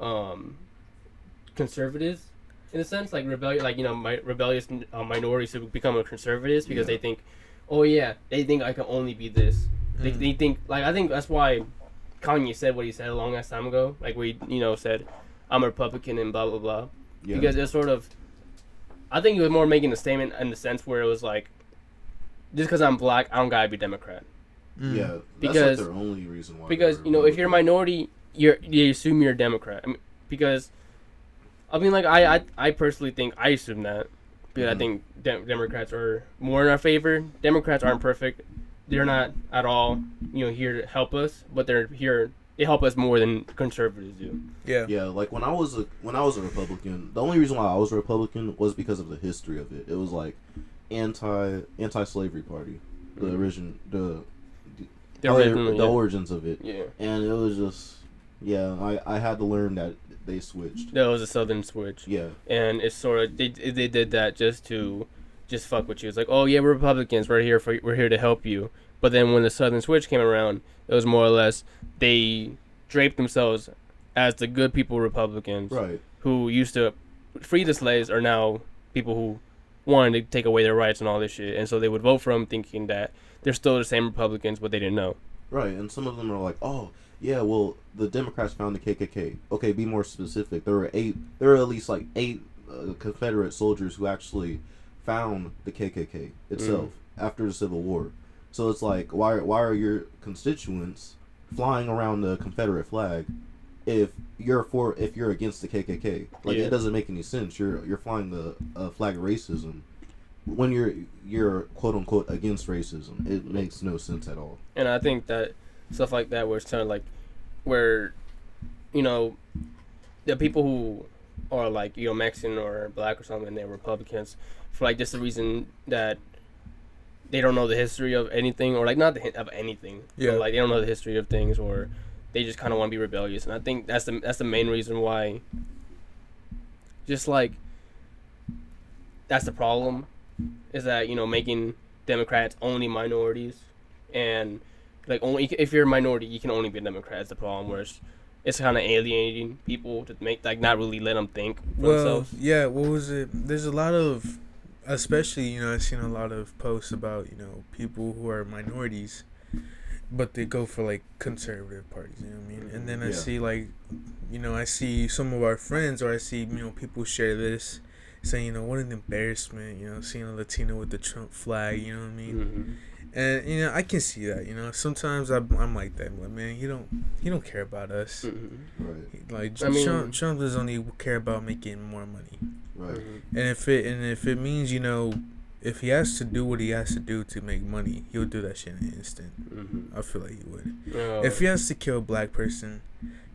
um conservatives in a sense like rebellious like you know my rebellious uh, minorities who become a conservatives because Yeah. they think oh yeah they think I can only be this they, Mm. they think like I think that's why Kanye said what he said a long ass time ago like we you know said I'm a Republican and blah blah blah Yeah. because it's sort of I think he was more making a statement in the sense where it was like just because I'm black I don't gotta be Democrat Mm. yeah, that's Because- like their only reason why. because you know if you're a minority you're you assume you're a Democrat I mean, because I mean like I, I I personally think I assume that Because I Mhm. think Dem- Democrats are more in our favor. Democrats aren't perfect. They're not at all, you know, here to help us, but they're here. They help us more than conservatives do. Yeah. Yeah, like when I was a when I was a Republican, the only reason why I was a Republican was because of the history of it. It was like anti anti slavery party, the Mhm. origin the The original, the yeah. origins of it, yeah. and it was just yeah. I I had to learn that they switched. That was a southern switch. Yeah, and it's sort of they they did that just to just fuck with you. It's like, oh yeah, we're Republicans, we're here for we're here to help you. But then when the Southern Switch came around, it was more or less they draped themselves as the good people Republicans right. who used to free the slaves are now people who wanted to take away their rights and all this shit, and so they would vote for them thinking that they're still the same Republicans, but they didn't know. Right, and some of them are like, "Oh, yeah, well, the Democrats found the KKK." Okay, be more specific. There were eight. There were at least like eight uh, Confederate soldiers who actually found the KKK itself after the Civil War. So it's like, why? Why are your constituents flying around the Confederate flag if you're for if you're against the KKK? Like, Yeah. it doesn't make any sense. You're you're flying the uh, flag of racism when you're you're quote unquote against racism. It makes no sense at all. And I think that stuff like that, where it's kind of like, where, you know, the people who are like you know Mexican or black or something, and they're Republicans for like just the reason that they don't know the history of anything or like not the of anything. Yeah. Like they don't know the history of things or they just kind of want to be rebellious, and I think that's the that's the main reason why. Just like. That's the problem, is that you know making Democrats only minorities, and like only if you're a minority, you can only be a Democrat. That's the problem. Where it's, it's kind of alienating people to make like not really let them think for Well, themselves. yeah. What was it? There's a lot of, especially you know, I've seen a lot of posts about you know people who are minorities, but they go for like conservative parties. You know what I mean? And then I Yeah. see like, you know, I see some of our friends, or I see you know people share this, saying you know what an embarrassment. You know, seeing a Latino with the Trump flag. You know what I mean? Mhm. And you know, I can see that. You know, sometimes I'm, I'm like that. I'm like, man, you don't, you don't care about us. Mhm. Right. Like I mean- Trump, Trump does only care about making more money. Right. Mhm. And if it and if it means you know, if he has to do what he has to do to make money, he'll do that shit in an instant. Mhm. I feel like he would. Oh. If he has to kill a black person,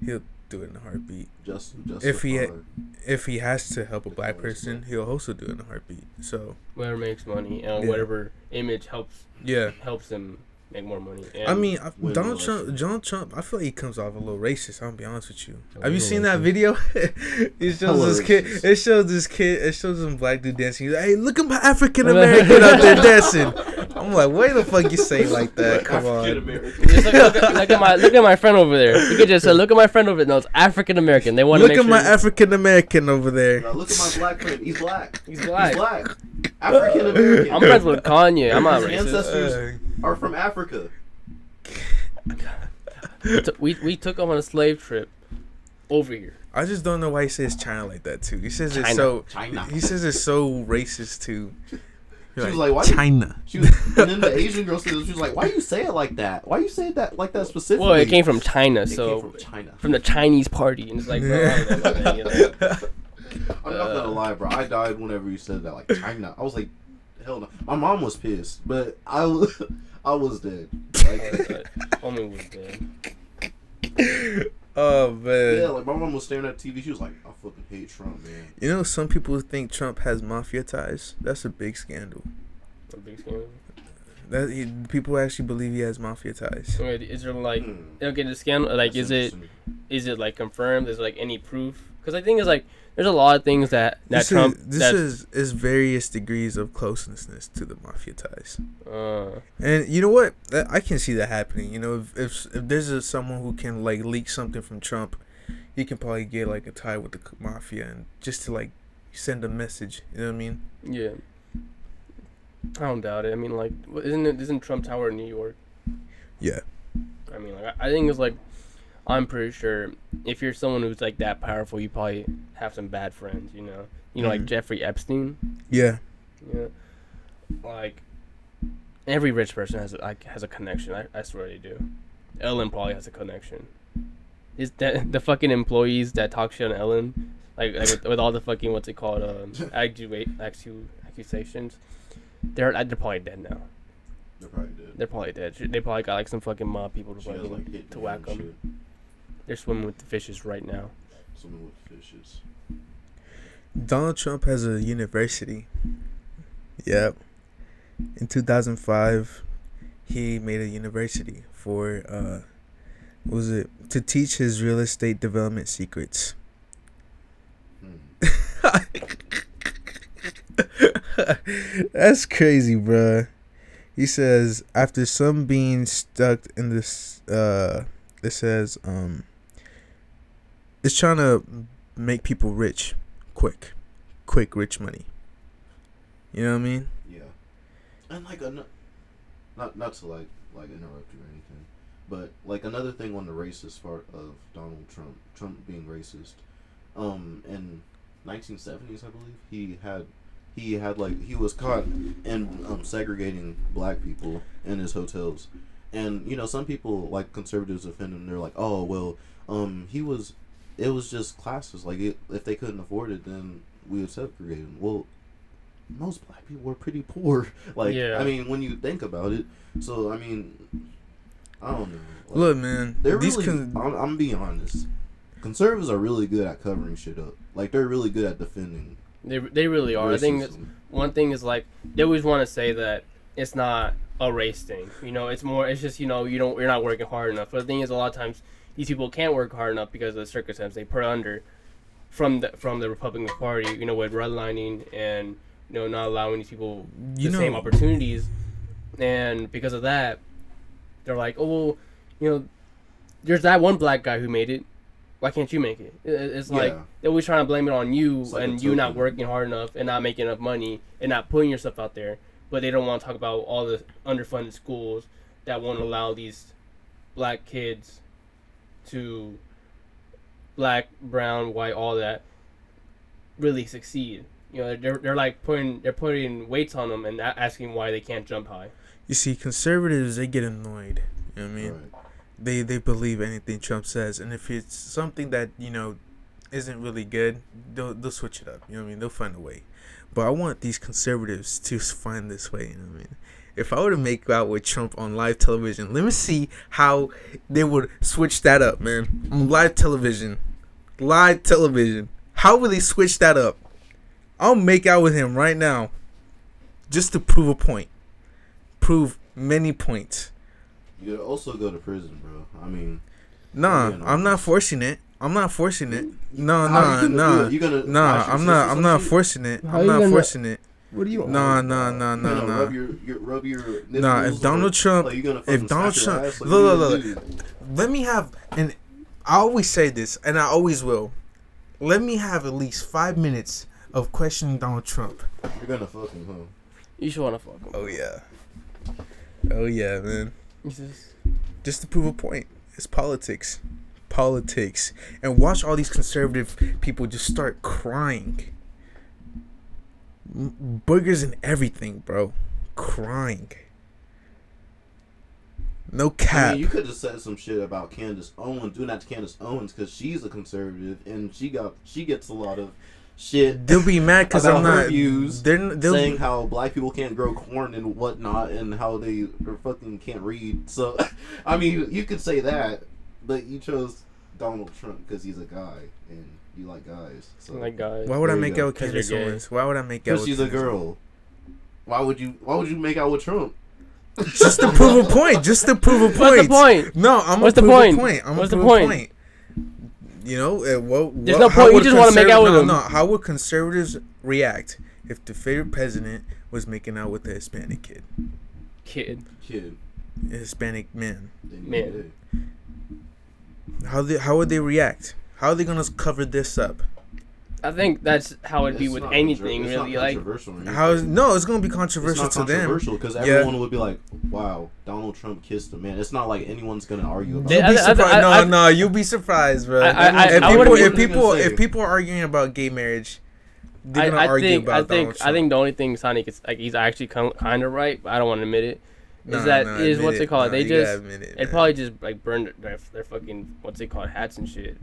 he'll do it in a heartbeat. Just, just If he- for- If he has to help a black person, he'll also do it in a heartbeat. So whatever makes money and Yeah. whatever image helps yeah. helps him make more money. And I mean, I, Donald Trump. election. Donald Trump. I feel like he comes off a little racist. I'll be honest with you. A Have you little seen that video? it shows Hella this kid. It shows this kid. It shows some black dude dancing. He's like, hey, look at my African American out there dancing. I'm like, why the fuck you say like that? Come on. look, look, at, look at my look at my friend over there. You could just say, look at my friend over there. No, it's African American. They want to Look make at sure my African American over there. Now look at my black friend. He's black. He's black. He's black. African American. I'm friends with Kanye. I'm not His racist. ancestors are from Africa. T- We we took him on a slave trip over here. I just don't know why he says China like that too. He says it's so. China. He says it's so racist too. She was like, why do you- China. She was, and then the Asian girl said, she was like, "Why you say it like that? Why you say that like that specifically?" Well, it came from China, It so came from China. from the Chinese party, and it's like, bro, I don't know, man, you know. I'm not gonna Uh, lie, bro. I died whenever you said that, like China. I was like, hell no. My mom was pissed, but I was, I was dead. Like, Homie was dead. Oh man. yeah, like my mom was staring at TV. She was like, "I fucking hate Trump, man." You know, some people think Trump has mafia ties. That's a big scandal. A big scandal. That he, people actually believe he has mafia ties. Wait, is there like Hmm. okay the scandal? Like, That's is it interesting. is it like confirmed? Is like any proof? Because I think it's like there's a lot of things that that this Trump is, this is is various degrees of closeness to the mafia ties. uh, And you know what? I can see that happening. You know, if if, if there's a, someone who can like leak something from Trump, he can probably get like a tie with the mafia and just to like send a message. You know what I mean? yeah. I don't doubt it. I mean, like, isn't it isn't Trump Tower in New York? Yeah. I mean, like, I I think it's like, I'm pretty sure if you're someone who's like that powerful, you probably have some bad friends. You know, you know, like Mhm. Jeffrey Epstein. Yeah. Yeah. Like every rich person has a, like has a connection. I, I swear they do. Ellen probably has a connection. Is that the fucking employees that talk shit on Ellen, like like with, with all the fucking what's it called? Um, actu- actu- accusations. They're they're probably dead now. They're probably dead. They're probably dead. They probably got like some fucking mob people to She has fucking like to whack and them. Shit. They're swimming with the fishes right now. Swimming with fishes. Donald Trump has a university. Yep. In 2005, he made a university for uh what was it to teach his real estate development secrets. Hmm. That's crazy, bruh. He says after some being stuck in this uh it says um it's trying to make people rich quick. Quick rich money. You know what I mean? Yeah. And like ano- not not to like like interrupt you or anything, but like another thing on the racist part of Donald Trump, Trump being racist. Um, in 1970s, I believe he had he had like he was caught in um, segregating black people in his hotels, and you know some people like conservatives defend him. They're like, oh well, um, he was it was just classes. Like it, if they couldn't afford it, then we would segregate them. Well, most black people were pretty poor. Like, Yeah. I mean, when you think about it, so I mean, I don't know. Like, Look, man. they're these really. con- I'm, I'm being honest. Conservatives are really good at covering shit up. Like they're really good at defending. They they really are. I think it's, one thing is like they always want to say that it's not a race thing. You know, it's more. It's just you know you don't you're not working hard enough. But the thing is, a lot of times these people can't work hard enough because of the circumstance they put under from the from the Republican Party. You know, with redlining and you know not allowing these people you the know, same opportunities, and because of that, they're like, oh well, you know, there's that one black guy who made it. Why can't you make it? It- It's like Yeah. they're always trying to blame it on you like and you not working hard enough and not making enough money and not putting yourself out there. But they don't want to talk about all the underfunded schools that won't allow these black kids to black, brown, white, all that really succeed. You know, they're, they're like putting they're putting weights on them and asking why they can't jump high. you see, conservatives they get annoyed. You know what I mean? Right. They they believe anything Trump says, and if it's something that you know isn't really good, they'll they'll switch it up. You know what I mean? They'll find a way. But I want these conservatives to find this way. You know what I mean? If I were to make out with Trump on live television, let me see how they would switch that up, man. On live television, live television. How would they switch that up? I'll make out with him right now, just to prove a point. Prove many points. You could also go to prison, bro. I mean, Nah, Yeah, no. I'm not forcing it. I'm not forcing it. No, no, nah, you gonna nah, do it? You gonna nah. I'm not. I'm not forcing it. How I'm not gonna- forcing it. What do you? Nah, nah, nah, You nah, nah. Rub your, your, rub your Nah, if Donald or- Trump- like, you gonna if Donald Trump- ass? Like, look, what look, you? Let me have, and I always say this, and I always will. Let me have at least five minutes of questioning Donald Trump. You're gonna fuck him, huh? You should want to fuck him. Oh yeah. Oh yeah, man. Just- Just to prove a point. It's politics. Politics. And watch all these conservative people just start crying. Boogers and everything, bro. Crying. No I cap. mean, you could have said some shit about Candace Owens, doing that to Candace Owens because she's a conservative and she got she gets a lot of shit they'll be mad because I'm not. views, They're they'll saying how black people can't grow corn and whatnot and how they fucking can't read. So, I mean, you could say that, but you chose Donald Trump because he's a guy and you like guys. So like guys. Why would I There you make out with 'Cause you're Candace. Owens? Why would I make out because with she's a Candace girl. Why would you? Why would you make out with Trump? Just to prove a point. Just to prove a point. What's the point? No, I'm What's the gonna prove point? a point. I'm What's the gonna prove a point? point. You know, uh, what, There's what- no point, you just wanna make out with conserv- him. No, no, how would conservatives react if the favorite president was making out with a Hispanic kid, Kid. Kid, a Hispanic man? Man. How they, how would they react? How are they gonna cover this up? I think that's how it'd be It's with not anything, it's really. not Like, controversial or How is no? It's gonna be It's controversial not to them. controversial because Yeah. everyone would be like, "Wow, Donald Trump kissed a man." It's not like anyone's gonna argue about. They- You'll it. be I- I- surprised. I- no, I- no, you'll be surprised, bro. I- I- if people, wouldn't- if are people, if people are arguing about gay marriage, they're I, gonna I argue think about I Donald think I think the only thing Sonic is like he's actually kind of right, but I don't want to admit it. Is Nah, that nah, is what's it called? Nah, they just admit it, it probably just like burned their, their fucking what's it called hats and shit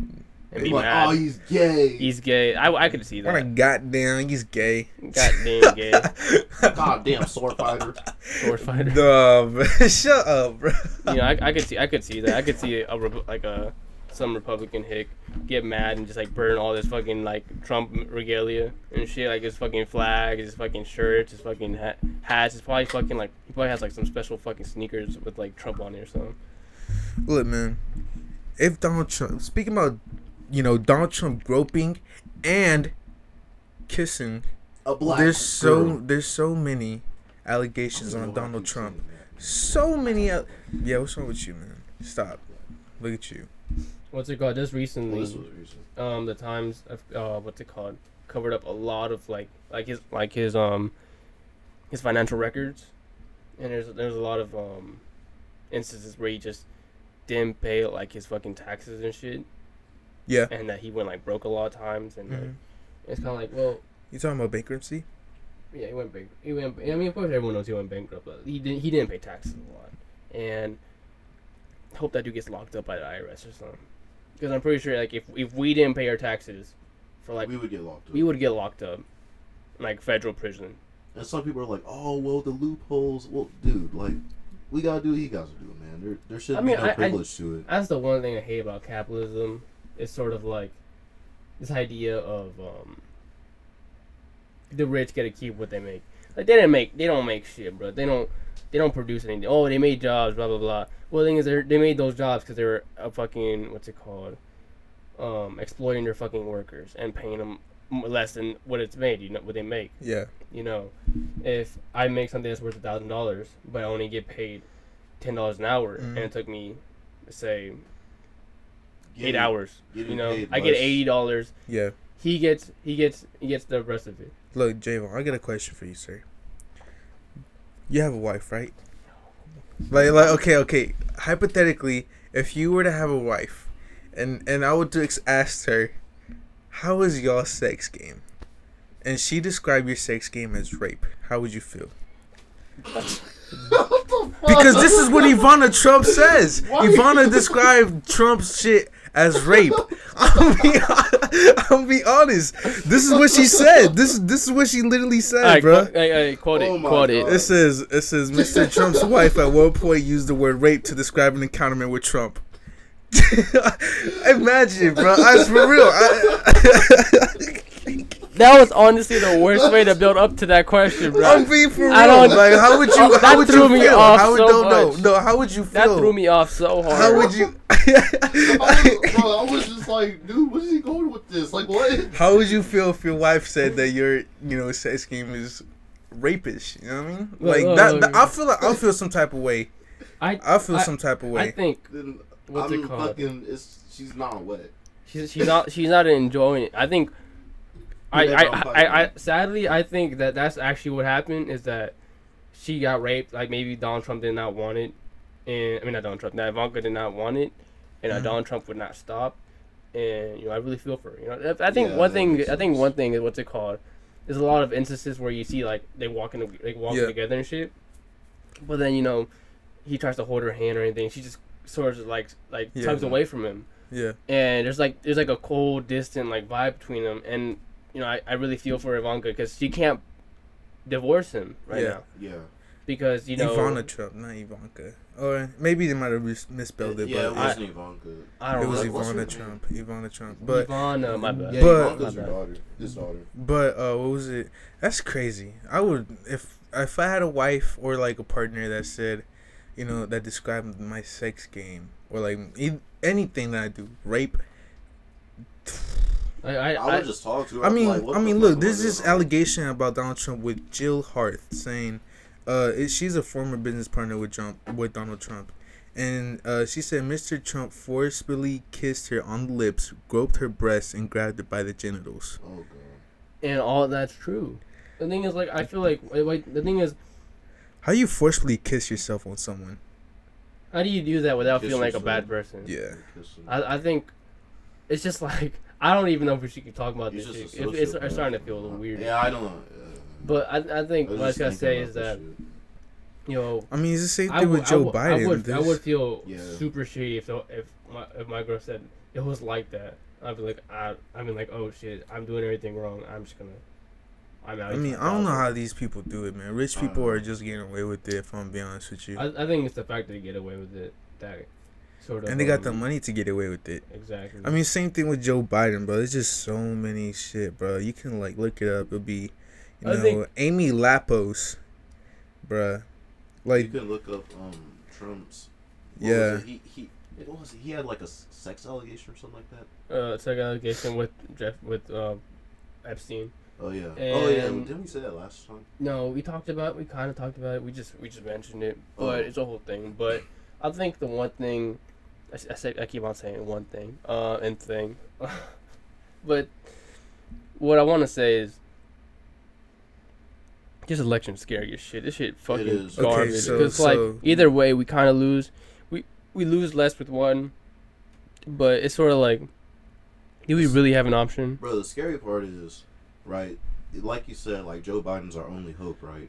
and be like, mad. "Oh, he's gay." he's gay. I, I could see that. What a that. goddamn, he's gay. God damn gay. God damn sword fighter. Sword fighter. no, man, shut up, bro. You know, I, I could see I could see that. I could see a like a some Republican hick get mad and just like burn all this fucking like Trump regalia and shit, like his fucking flag, his fucking shirts, his fucking hat, hats. His probably fucking like he probably has like some special fucking sneakers with like Trump on it or something. Look, man. If Donald Trump, speaking about, you know, Donald Trump groping and kissing, A black. there's so girl. there's so many allegations on Donald Trump. So many. Al- yeah, what's wrong with you, man? Stop. Look at you. What's it called? Just recently, this recent. um, the Times, uh, what's it called? Covered up a lot of like like his like his um his financial records, and there's there's a lot of um instances where he just didn't pay like his fucking taxes and shit, Yeah. and that he went like broke a lot of times, and like, Mhm. it's kind of like well. You talking about bankruptcy? Yeah, he went bankrupt. He went. I mean, of course, everyone knows he went bankrupt, but he didn't. He didn't pay taxes a lot, and hope that dude gets locked up by the IRS or something. Because I'm pretty sure, like, if if we didn't pay our taxes, for like we would get locked up. we would get locked up, like federal prison. And some people are like, "Oh, well, the loopholes." Well, dude, like, we gotta do what he gotta do, man. There, there should I be no I- I- privilege to it. That's the one thing I hate about capitalism. It's sort of like this idea of um, the rich get to keep what they make. Like they didn't make, they don't make shit, bro. They don't, they don't produce anything. Oh, they made jobs, blah blah blah. Well, the thing is, they they made those jobs because they were a fucking what's it called, um, exploiting their fucking workers and paying them less than what it's made. You know what they make. Yeah. You know, if I make something that's worth a thousand dollars, but I only get paid ten dollars an hour, Mhm. and it took me, say, eight hours. You know, I get eighty dollars. Yeah. He gets he gets he gets the rest of it. Look, Javon, I got a question for you, sir. You have a wife, right? Like, like, okay, okay. Hypothetically, if you were to have a wife, and and I would ex- ask her, how is y'all sex game? And she described your sex game as rape. How would you feel? Because this is what Ivana Trump says. Ivana described Trump's shit as rape. I'll be, I'm be honest. This is what she said. This this is what she literally said, Alright, bro. quote, hey, hey, quote Oh it, my quote God. it. It says it says Mr. Trump's wife at one point used the word rape to describe an encounter with Trump. Imagine, bro. I for real. I, That was honestly the worst way to build up to that question, bro. I'm being for real. I don't- like, how would you? That How would threw you me feel? off How would so no, no, much. no? How would you feel? that feel? threw me off so hard. How would you? I was, bro, I was just like, dude, where's he going with this? Like, what? How would you feel if your wife said that your, you know, sex game is rapish? You know what I mean? Look, Like look, that, look. that- I feel like I feel some type of way. I I feel I- some type of way. I way. think What's I'm it called? fucking. It's she's not wet. she's she's not she's not enjoying it. I think. I, I, I, I, sadly I think that that's actually what happened is that she got raped like maybe Donald Trump did not want it and I mean not Donald Trump that Ivanka did not want it and Mhm. Donald Trump would not stop and you know I really feel for her you know I think Yeah, one thing I think one thing is what's it called there's a lot of instances where you see like they walk in like walking Yeah. together and shit but then you know he tries to hold her hand or anything she just sort of like like Yeah. tugs away from him yeah, and there's like there's like a cold distant like vibe between them and you know i, I really feel for ivanka because she can't divorce him right Yeah. now Yeah. because you know Ivana Trump, not Ivanka. Or maybe they might have mis- misspelled it, yeah, but it wasn't Ivanka. i it don't was know What's her Ivana name? Trump. Ivana Trump. But ivana my bad Yeah, But- Ivanka's My her bad. daughter. His daughter. but uh, what was it? That's crazy. I would if if I had a wife or like a partner that said, you know, that described my sex game or like e- anything that I do, rape. I, I, I would I, just talk to her. I mean, like, I mean, look, there's this allegation about Donald Trump with Jill Harth saying, uh, it, she's a former business partner with Trump, with Donald Trump, and uh, she said Mr. Trump forcibly kissed her on the lips, groped her breasts, and grabbed her by the genitals. Oh god. and all that's true the thing is like i feel like like the thing is How do you forcibly kiss yourself on someone? how do you do that without Kiss feeling like a bad person Yeah. I, I think it's just like i don't even know if we should keep talking about He's this just shit. a it's, it's starting to feel a little weird Yeah, I don't know. Yeah. but i, I think I what i was just gonna say is that shit. you know I mean, it's the same I thing would, with Joe I would, Biden. I would, I would feel Yeah. super shitty if if my if my girl said it was like that. I'd be like, I I mean like, oh shit, I'm doing everything wrong. I'm just gonna I mean, I mean, I don't know how these people do it, man. Rich people are just getting away with it. If I'm being honest with you, I, I think it's the fact that they get away with it that sort of. and they got the um, money to get away with it. Exactly. I mean, same thing with Joe Biden, bro. There's just so many shit, bro. You can like look it up. It'll be, you I know, think- Amy Lappos, bruh. you can look up um Trump's. what Yeah. was it? He he. What was it? He had like a sex allegation or something like that. uh, second allegation with Jeff with uh, Epstein. Oh yeah. oh yeah. Didn't we say that last time? No, we talked about we kind of talked about it. We just we just mentioned it, but Oh. it's a whole thing. But I think the one thing I, s- I say I keep on saying one thing uh and thing, but what I want to say is this election scary as shit. This shit fucking is. Okay, garbage. so- Because so- like either way, we kind of lose. We we lose less with one, but it's sort of like, do we really have an option? Bro, the scary part is, right? Like you said, like Joe Biden's our only hope, right?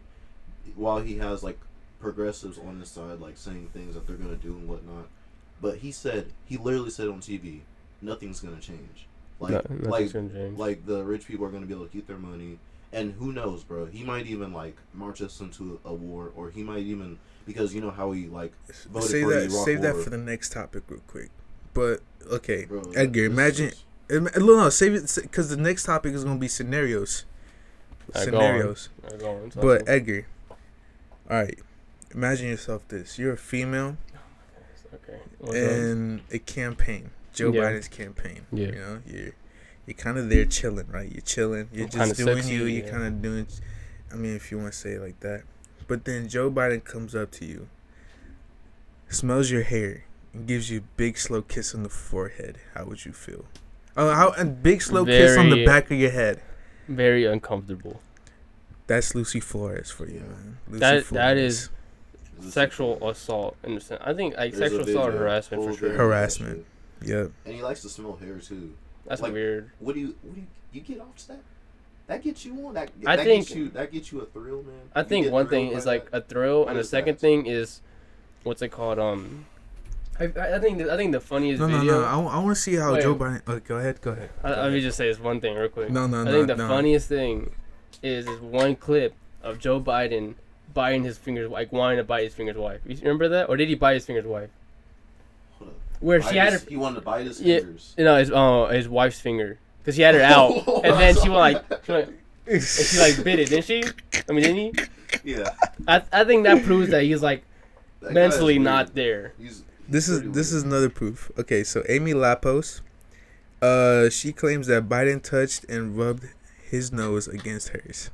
While he has like progressives on his side, like saying things that they're gonna do and whatnot, but he said he literally said on TV, nothing's gonna change. Like, No- like, gonna change. like the rich people are gonna be able to keep their money, and who knows, bro? He might even like march us into a war, or he might even because you know how he like voted save for that, the Iraq save that for the next topic, real quick. But okay, Bro, Edgar, imagine. is- Im- No, no, save it because the next topic is gonna be scenarios. Alright, go on. Scenarios. Alright, go on, But. Edgar, all right, imagine yourself this: you're a female okay, what's up? a campaign, Joe Yeah. Biden's campaign. Yeah. You know, you're you're kind of there chilling, right? You're chilling. You're Kinda just doing sexy, you. You're yeah. kind of doing. I mean, if you want to say it like that, but then Joe Biden comes up to you, smells your hair, and gives you a big slow kiss on the forehead. How would you feel? Oh, how and big slow kiss on the back of your head. very uncomfortable. That's Lucy Flores for you, man. Lucy That- that Flores. is Sexual assault in the sense. I think like There's a sexual assault or video, harassment full for sure. video Harassment. shit. Yep. And he likes to smell hair too. That's Like- weird. What do you? What do you? You get off to that? That gets you on. That, I that think- gets you. That gets you a thrill, man. I You think get one thrilled thing is by like that? a thrill, What and the is second that? thing is what's it called? Um, I, I I think the, I think the funniest No, no, video. no. I, want to see how Wait. Joe Biden. Oh, go ahead. Go ahead. I, let me just say this one thing real quick. No, no, I no. think the no. funniest thing is is one clip of Joe Biden biting his fingers, like wanting to bite his finger's wife. You remember that, or did he bite his finger's wife? Where Bite she had her, his- He wanted to bite his Yeah. fingers. you know, his uh, his wife's finger, because he had her out, and then she went like, she, went, and she like bit it, didn't she? I mean, didn't he? Yeah. I I think that proves that he's like That mentally not there. He's This is pretty this weird. is another proof. Okay, so Amy Lappos, uh, she claims that Biden touched and rubbed his nose against hers.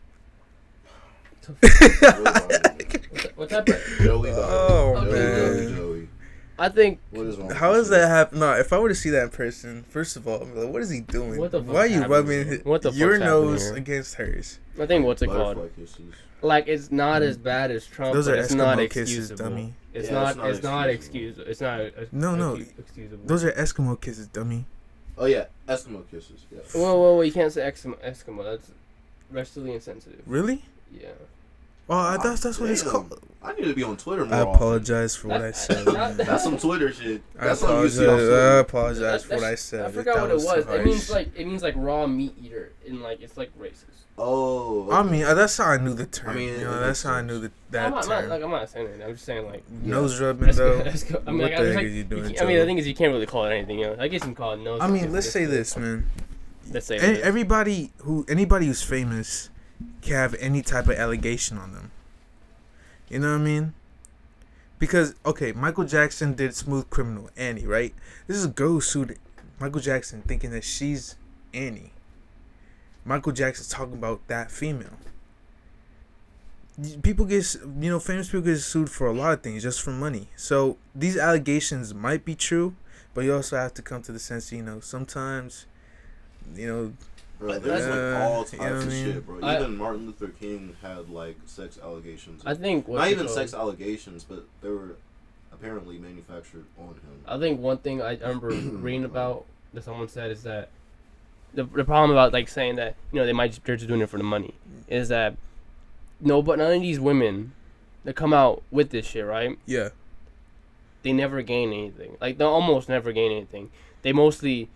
What, what type? Joey Biden. Oh, Joey, man. Joey, Joey. I think What is wrong? How does that happen? No, if I were to see that in person, first of all, I'm like, what is he doing? What the Why are you rubbing his, What the your nose here? against hers? I think what's it called? Kisses. Like it's not as bad as Trump, Those but are it's not Eskimo kisses, dummy. It's Yeah, not. it's not It's not excusable. excusable. It's not. uh, No, no. excusable. Those are Eskimo kisses, dummy. Oh yeah, Eskimo kisses. Yeah. Whoa, whoa, whoa! You can't say Eskimo. Eskimo. That's racially insensitive. Really? Yeah. Oh, I thought that's what it's called. I need to be on Twitter more I often. apologize for what I said. not that- That's some Twitter shit. I That's something you apologize. see on I apologize That- for what I said. I forgot That what it was. too It means like it means like raw meat eater, and like it's like racist. Oh. I mean, uh, that's how I knew the term. I mean, you know, that's how I knew the, that not, I'm not, term. like I'm not saying it. I'm just saying like. Nose rubbing Esco- though. Esco- I mean, what like, the I heck like, is you doing? you- I mean, the thing is, you can't really call it anything. You know, I guess you can call it nose. I mean, let's say this, man. Let's say everybody who anybody who's famous can have any type of allegation on them. You know what I mean? Because okay, Michael Jackson did Smooth Criminal, Annie, right? This is a girl sued Michael Jackson, thinking that she's Annie. Michael Jackson's talking about that female. People get, you know, famous people get sued for a lot of things, just for money. So these allegations might be true, but you also have to come to the sense, you know, sometimes, you know, Bro, there's like all you types know what I of mean? shit, bro. I- Even Martin Luther King had like sex allegations. I think Not even called? sex allegations, but they were apparently manufactured on him. I think one thing I I remember reading about that someone said is that the, the problem about like saying that you know they might just, they're just doing it for the money is that no, but none of these women that come out with this shit, right? yeah. They never gain anything. Like they almost never gain anything. They mostly,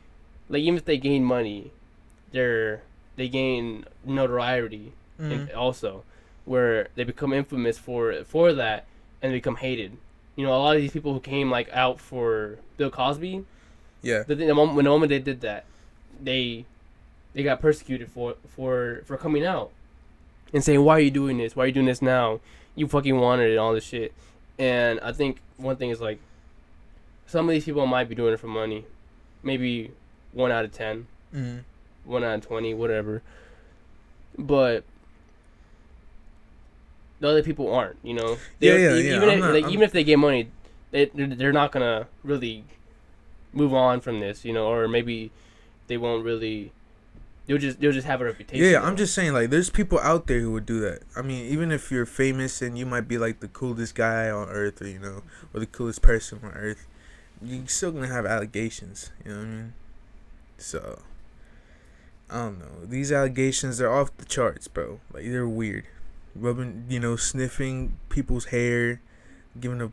like even if they gain money, they're they gain notoriety Mhm. also, where they become infamous for for that and they become hated. You know, a lot of these people who came like out for Bill Cosby, Yeah. the, the moment when the moment they did that, they they got persecuted for for for coming out and saying, "Why are you doing this? Why are you doing this now? You fucking wanted it, all this shit." And I think one thing is like, some of these people might be doing it for money, maybe one out of ten hmm one out of twenty, whatever. But the other people aren't, you know. Yeah, They're- yeah, yeah. Even I'm if, not- like even if they get money, they they're, not gonna really move on from this, you know, or maybe they won't really. They'll just they'll just have a reputation. Yeah, yeah, I'm just saying, like, there's people out there who would do that. I mean, even if you're famous and you might be like the coolest guy on earth, or you know, or the coolest person on earth, you're still gonna have allegations. You know what I mean? So, I don't know. These allegations are off the charts, bro. Like they're weird. Rubbing, you know, sniffing people's hair, giving a,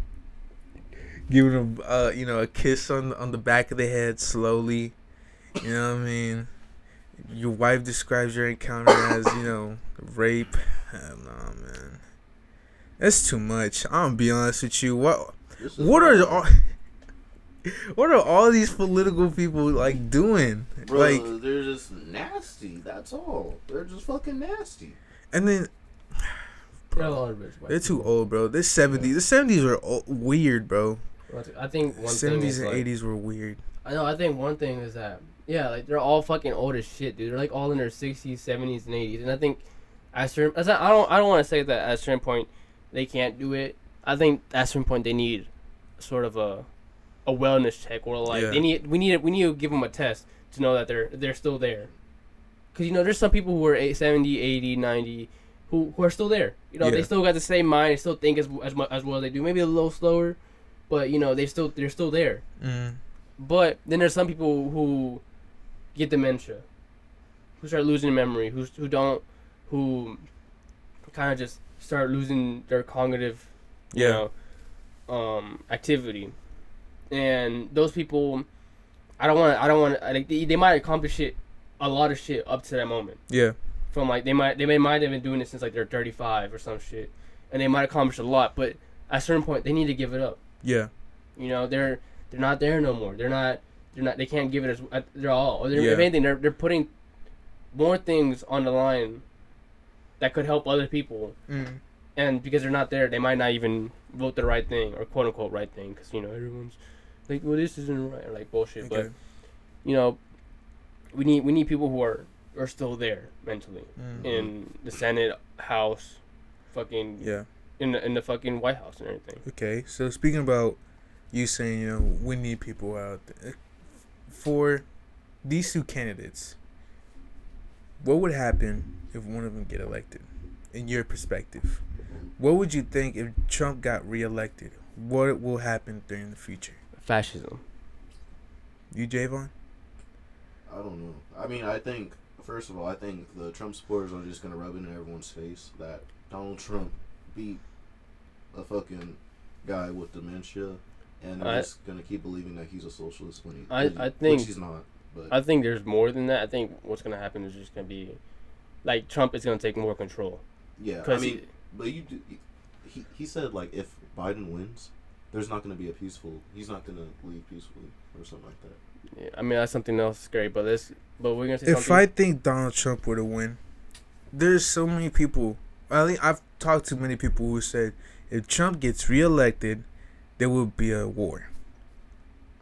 giving them, uh, you know, a kiss on on the back of the head slowly. You know what I mean? Your wife describes your encounter as, you know, rape. Hell nah, man. That's too much. I'm gonna be honest with you. What what are the, all what are all these political people like doing? Bro, Like they're just nasty. That's all. They're just fucking nasty. and then They're a lot of rich they're too people. old, bro. They're 70s. The 70s were o- weird, bro. I think one 70s thing is and like, 80s were weird. I know. I think one thing is that yeah, like they're all fucking old as shit, dude. They're like all in their sixties, seventies, and eighties. And I think at certain, as I I don't, I don't want to say that at a certain point they can't do it. I think at a certain point they need sort of a a wellness check, or like Yeah. they need we need we need to give them a test to know that they're they're still there. Cause you know there's some people who are eight- 70, 80, 90 who who are still there. You know Yeah. they still got the same mind, they still think as as much as well as they do. Maybe a little slower, but you know they still they're still there. Mm. But then there's some people who get dementia, who start losing memory, who who don't, who kind of just start losing their cognitive, you Yeah. know, um, activity, and those people, I don't want, I don't want, like they, they might accomplish it, a lot of shit up to that moment. Yeah. From like they might, they may might have been doing it since like they're 35 or some shit, and they might accomplish a lot, but at a certain point they need to give it up. Yeah. You know, they're they're not there no more. They're not they're not they can't give it as at their all. Or they're, Yeah. If anything, they're they're putting more things on the line that could help other people. Mm. And because they're not there, they might not even vote the right thing or quote unquote right thing because you know everyone's like, well, this isn't right like bullshit. But you know, we need we need people who are are still there mentally Mm. in the Senate, House, fucking Yeah. in the in the fucking White House and everything. Okay, so speaking about you saying, you know, we need people out there. For these two candidates, what would happen if one of them get elected? In your perspective, what would you think if Trump got reelected? What will happen during the future? Fascism. You, Javon? I don't know. I mean, I think first of all, I think the Trump supporters are just gonna rub it in everyone's face that Donald Trump beat a fucking guy with dementia, and they're I- just gonna keep believing that he's a socialist when he, I- he- I think- which he's not. But I think there's more than that. I think what's gonna happen is just gonna be, like Trump is gonna take more control. yeah, I Cause mean, but you do, he he said like if Biden wins, there's not gonna be a peaceful. He's not gonna leave peacefully or something like that. yeah, I mean that's something else scary. But this, but we're gonna say If something. I think Donald Trump were to win, there's so many people. I think I've talked to many people who said if Trump gets reelected, there will be a war.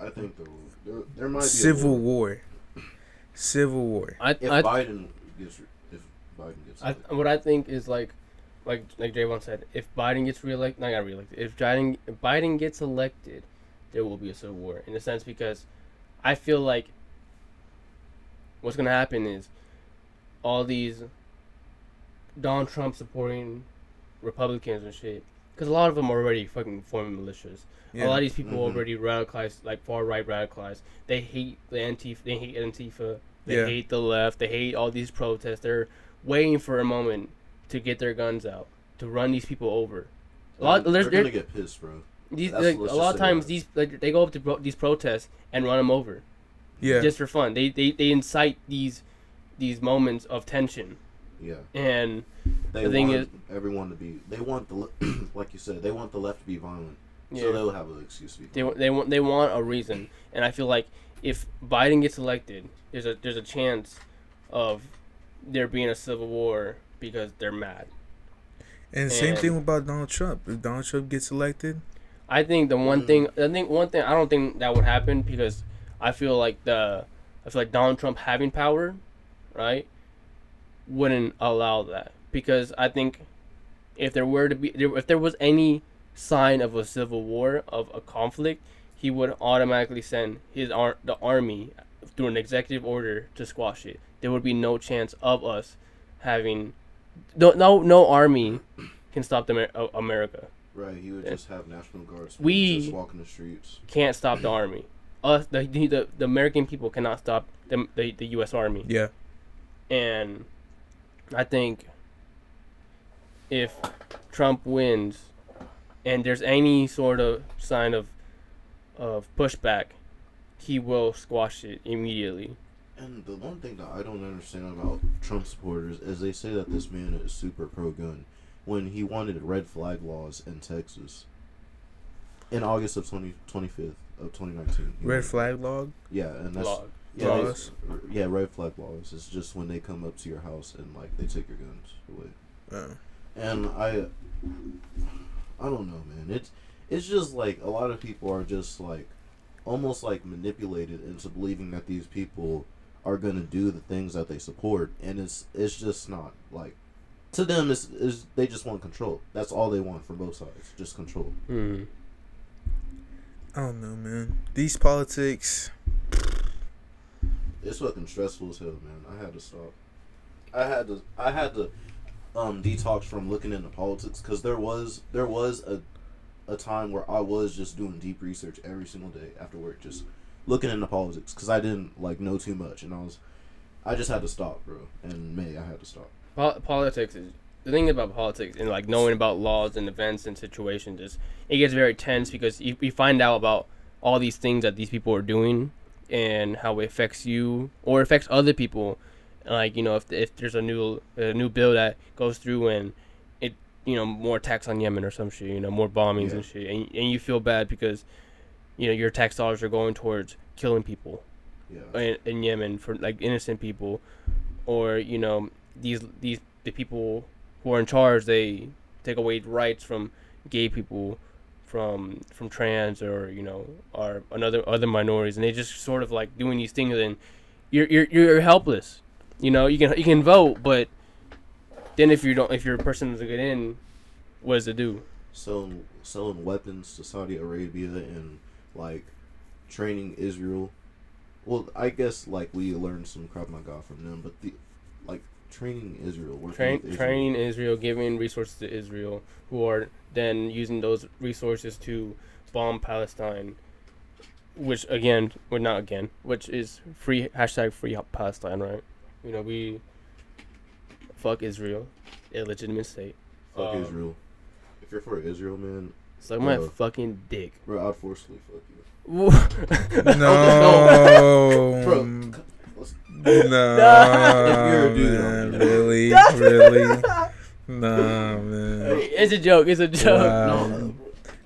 I think there will, there, there might be a Civil war. war. Civil war. I, If I, Biden gets if Biden gets I, what I think is like, like like Javon said, if Biden gets reelected, not got reelected. If Biden if Biden gets elected, there will be a civil war in a sense because I feel like what's gonna happen is all these Donald Trump supporting Republicans and shit. Because a lot of them are already fucking forming militias. A lot of these people Mhm. already radicalized, like far right radicalized. They hate the Antifa. They hate Antifa. They Yeah. hate the left. They hate all these protests. They're waiting for a moment to get their guns out to run these people over. A lot. they're, There's, gonna get pissed, bro. these like, a lot of times that. these like they go up to pro- these protests and run them over yeah. just for fun. They, they they incite these these moments of tension Yeah. And They The thing want is- everyone to be. They want the, le- like you said, they want the left to be violent, yeah, so they'll have an excuse to be. they violent. wa- they want they want a reason. And I feel like if Biden gets elected, there's a there's a chance of there being a civil war because they're mad. And same thing about Donald Trump. If Donald Trump gets elected, I think the one Mm. thing I think one thing I don't think that would happen because I feel like the I feel like Donald Trump having power, right, wouldn't allow that because I think if there were to be if there was any sign of a civil war of a conflict, he would automatically send his ar- the army through an executive order to squash it. There would be no chance of us having no no no army can stop the Amer- America Right, he would Yeah. just have National Guards We- just walking the streets. can't stop the army. Us, the, the the American people cannot stop the, the the U.S. Army. yeah. And I think if Trump wins, and there's any sort of sign of of pushback, he will squash it immediately. And the one thing that I don't understand about Trump supporters is they say that this man is super pro gun when he wanted red flag laws in Texas in August of 20, 25th of 2019. Red wanted- flag log. Yeah, and that's Log. yeah, Laws. they- yeah, red flag laws. It's just when they come up to your house and like they take your guns away. Uh, And I I don't know, man. It's it's just like a lot of people are just like almost like manipulated into believing that these people are gonna do the things that they support, and it's it's just not like to them. It's, is they just want control. That's all they want from both sides, just control. Hmm. I don't know, man. These politics. It's fucking stressful as hell, man. I had to stop. I had to. I had to um detox from looking into politics because there was there was a a time where I was just doing deep research every single day after work, just looking into politics because I didn't like know too much, and I was I just had to stop, bro. In May, I had to stop. Pol- politics is the thing about politics and like knowing about laws and events and situations is it gets very tense because you, you find out about all these things that these people are doing and how it affects you or affects other people like you know if, if there's a new a new bill that goes through and it you know more attacks on Yemen or some shit you know more bombings Yeah. and shit and, and you feel bad because you know your tax dollars are going towards killing people Yeah, in, in Yemen for like innocent people, or you know these these the people who are in charge they take away rights from gay people, from from trans or you know or another other minorities, and they just sort of like doing these things and you're you're you're helpless. You know you can you can vote, but then if you don't if your person doesn't get in, what does it do? selling selling weapons to Saudi Arabia and like training Israel. Well, I guess like we learned some Krav Maga from them, but the like training Israel, working Train, Israel. training Israel, giving resources to Israel, who are then using those resources to bomb Palestine, which again, well not again, which is free hashtag free Palestine, right? You know we fuck Israel, illegitimate state. Fuck Um, Israel. If you're for Israel, man, Suck my Bro. fucking dick. bro, I'd forcefully fuck you. No. Bro, no. If you're a dude, man, I'm- really, really. Nah, man. it's a joke. It's a joke. Wow. No,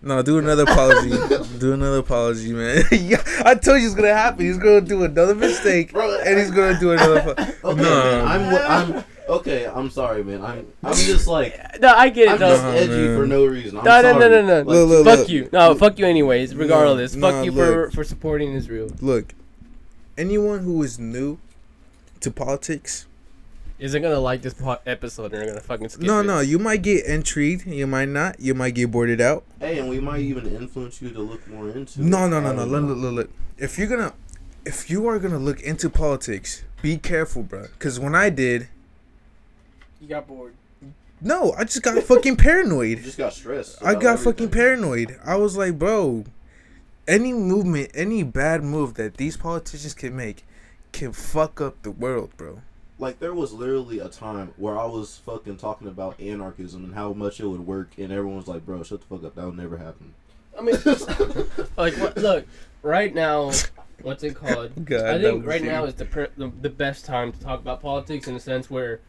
No, do another apology. do another apology, man. yeah, I told you it's gonna happen. He's gonna do another mistake, Bro, and he's gonna do another. apo- okay, No. man, I'm I'm okay. I'm sorry, man. I'm I'm just like No, I get it I'm though. just No, edgy man. for no reason. I'm No, no, no, sorry. no, no. Like, Look, look, fuck look. you. No, fuck you anyways. Regardless, No, fuck you for look. for supporting Israel. Look, anyone who is new to politics, Isn't gonna like this po- episode and they're gonna fucking skip no, it. no, you might get intrigued. You might not. You might get boarded out. Hey, and we might even influence you to look more into. No, it. no, no, no. Look, look, look, look. If you're gonna, if you are gonna look into politics, be careful, bro. Cause when I did, You got bored. no, I just got fucking paranoid. You just got stressed. I about got fucking paranoid. I was like, bro, any movement, any bad move that these politicians can make can fuck up the world, bro. Like there was literally a time where I was fucking talking about anarchism and how much it would work, and everyone was like, "Bro, shut the fuck up. That'll never happen." I mean, like, what, look, right now, what's it called? God, I think right you. now is the, per- the the best time to talk about politics in a sense where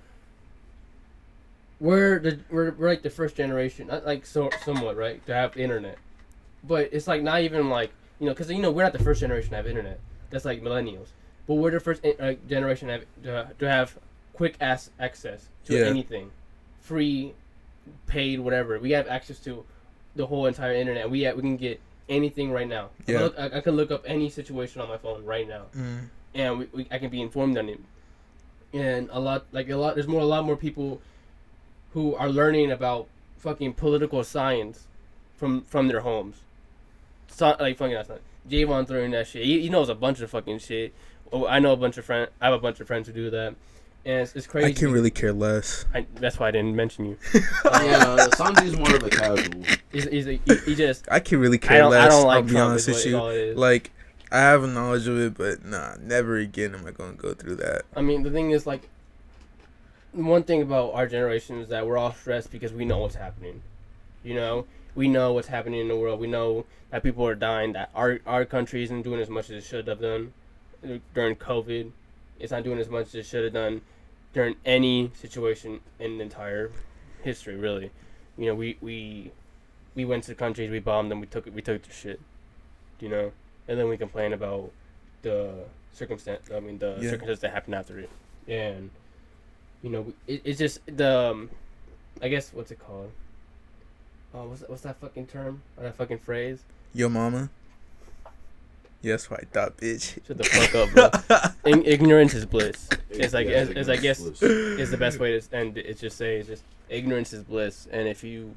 we're the we're, we're like the first generation, like so somewhat right to have internet, but it's like not even like you know because you know we're not the first generation to have internet. That's like millennials, but we're the first uh, generation to have, to, to have quick ass access to Yeah. anything, free, paid, whatever. We have access to the whole entire internet. We have, we can get anything right now. I can Yeah. look- I, I can look up any situation on my phone right now Mm. and we, we, I can be informed on it. And a lot, like a lot, there's more, a lot more people who are learning about fucking political science from from their homes. So, like fucking that's not Javon throwing that shit. He, he knows a bunch of fucking shit. Oh, I know a bunch of friends. I have a bunch of friends who do that, and it's, it's crazy. I can really care less. I, that's why I didn't mention you. yeah, Sanji's more of a casual. He's, he's a, he, he just. I can really I care don't. less. I don't like I'll be Trump. honest is with you. all it is. Like, I have a knowledge of it, but nah, never again am I gonna go through that. I mean, the thing is, like, one thing about our generation is that we're all stressed because we know what's happening. You know, we know what's happening in the world. We know that people are dying. That our our country isn't doing as much as it should have done during COVID. It's not doing as much as it should have done during any situation in the entire history. Really, you know, we we we went to countries, we bombed them, we took we took their shit. You know, and then we complain about the circumstance. I mean, the Yeah. circumstances that happened after it, and you know, it, it's just the, um, I guess what's it called? Oh, what's that, what's that fucking term or that fucking phrase? Yo, mama. Yes, what I thought, bitch. Shut the fuck up, bro. In, ignorance is bliss. It's like Yeah, it's, it's I guess ignorance is the best way to end. it. It's just say it's just ignorance is bliss, and if you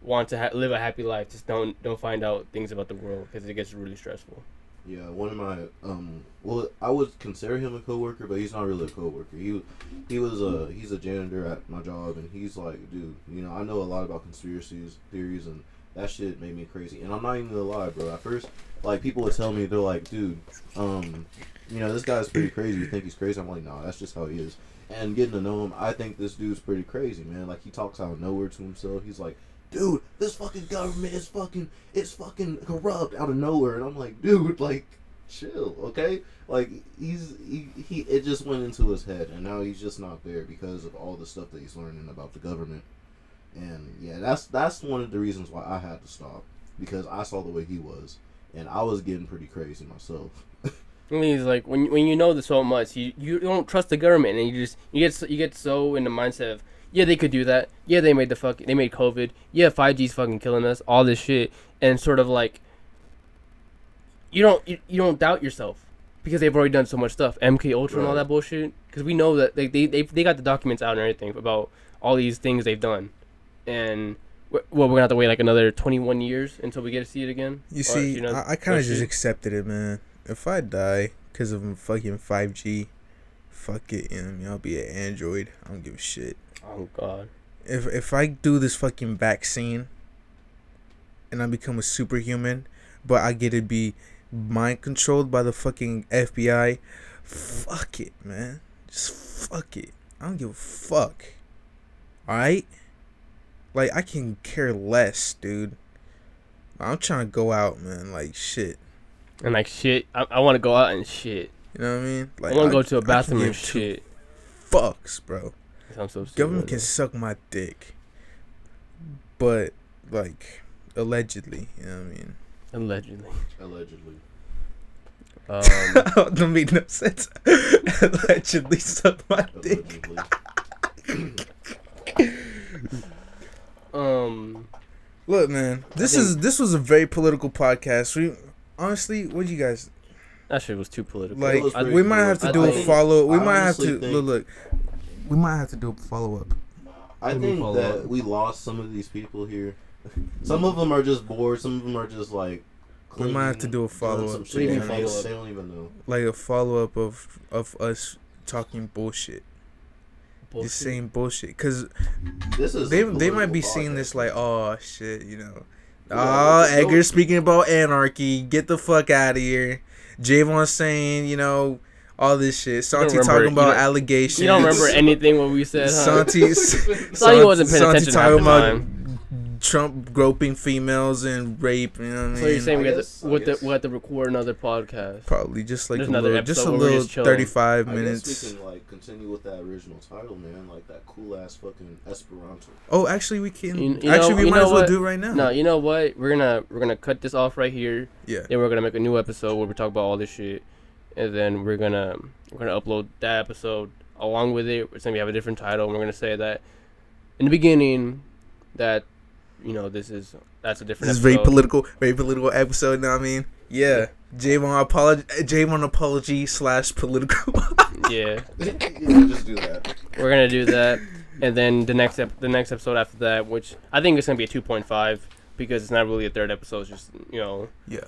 want to ha- live a happy life, just don't don't find out things about the world because it gets really stressful. Yeah, one of my um, well, I would consider him a coworker, but he's not really a coworker. He he was a he's a janitor at my job, and he's like, dude, you know, I know a lot about conspiracies theories, and that shit made me crazy. And I'm not even gonna lie, bro. At first, like people would tell me, they're like, dude, um, you know, this guy's pretty crazy. You think he's crazy? I'm like, nah, that's just how he is. And getting to know him, I think this dude's pretty crazy, man. Like he talks out of nowhere to himself. He's like, dude, this fucking government is fucking, it's fucking corrupt out of nowhere. And I'm like, dude, like, chill, okay? Like he's he, he it just went into his head, and now he's just not there because of all the stuff that he's learning about the government. And yeah, that's that's one of the reasons why I had to stop because I saw the way he was, and I was getting pretty crazy myself. I mean, it's like when when you know this so much, you, you don't trust the government, and you just you get so, you get so in the mindset of yeah they could do that, yeah they made the fuck they made COVID, yeah five G's fucking killing us, all this shit, and sort of like you don't you, you don't doubt yourself because they've already done so much stuff, MK Ultra and all that bullshit, because we know that they they they they got the documents out and everything about all these things they've done, and. Well, we're gonna have to wait like another twenty-one years until we get to see it again. You Or, see, you know, I, I kind of just shit. accepted it, man. If I die because of fucking 5G, fuck it, you know? I'll be an android. I don't give a shit. Oh God. If if I do this fucking vaccine and I become a superhuman, but I get to be mind controlled by the fucking FBI, fuck it, man. Just fuck it. I don't give a fuck. Alright? Like, I can care less, dude. I'm trying to go out, man. Like, shit. And like shit, I, I want to go out and shit. You know what I mean? Like, I want to go to a bathroom and shit. Fucks, bro. I'm so. Government can suck my dick, but like allegedly, you know what I mean? allegedly. Allegedly. Um, don't make no sense. allegedly suck my dick. Um, Look, man, this think- is this was a very political podcast. We honestly, what do you guys that shit was too political. like? was very We might have to do I a think- follow. We might have to think- look. Look, we might have to do a follow up. I Let think that up. we lost some of these people here. Some of them are just bored. Some of them are just like. We might have to do a follow-up. some What do shit you they, they don't even know. Like a follow up of of us talking bullshit, Bullshit. just saying bullshit, cause This is. they they might be seeing this like, oh shit, you know. Yeah, Oh, like, Edgar don't- speaking about anarchy. Get the fuck out of here. Javon saying, you know, all this shit. Santi talking about allegations. You don't remember anything what we said, huh? Santi, he wasn't paying Santi attention talking about time. Trump groping females and rape. You know what I mean? So you're saying we I have to I we have to we have to record another podcast? probably just like There's a another little, just a episode where we're little just chilling. thirty-five I minutes. guess we can like continue with that original title, man. Like that cool ass fucking Esperanto. Oh, actually, we can. You- you actually, know- we might as well what? do it right now. No, you know what? We're gonna we're gonna cut this off right here. Yeah. Then we're gonna make a new episode where we talk about all this shit, and then we're gonna we're gonna upload that episode along with it. It's gonna have a different title. And we're gonna say that in the beginning that you know this is that's a different. This is very political, very political episode. You know what I mean? Yeah. Javon apology, Javon apology slash political. Yeah, yeah, just do that. we're gonna do that, and then the next ep- the next episode after that, which I think is gonna be a two point five because it's not really a third episode. It's just you know, yeah.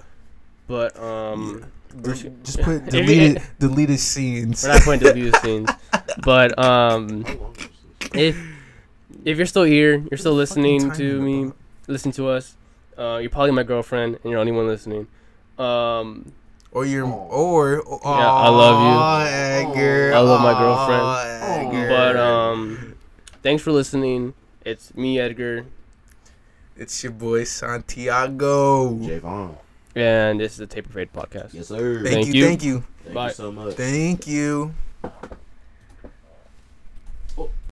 but um. we're Just put deleted deleted scenes. We're not putting deleted scenes, but um, How long is this? if if you're still here, you're still listening to me, about- listen to us. Uh, you're probably my girlfriend, and you're the only one listening. Um, Or your Aw. or Yeah, I love you. Edgar. I love my girlfriend. Edgar. but um, thanks for listening. It's me, Edgar, it's your boy Santiago. Javon. and this is the Taper Fade podcast. Yes, sir. Thank, Thank you, you. thank you, Thank Bye. you so much. thank you.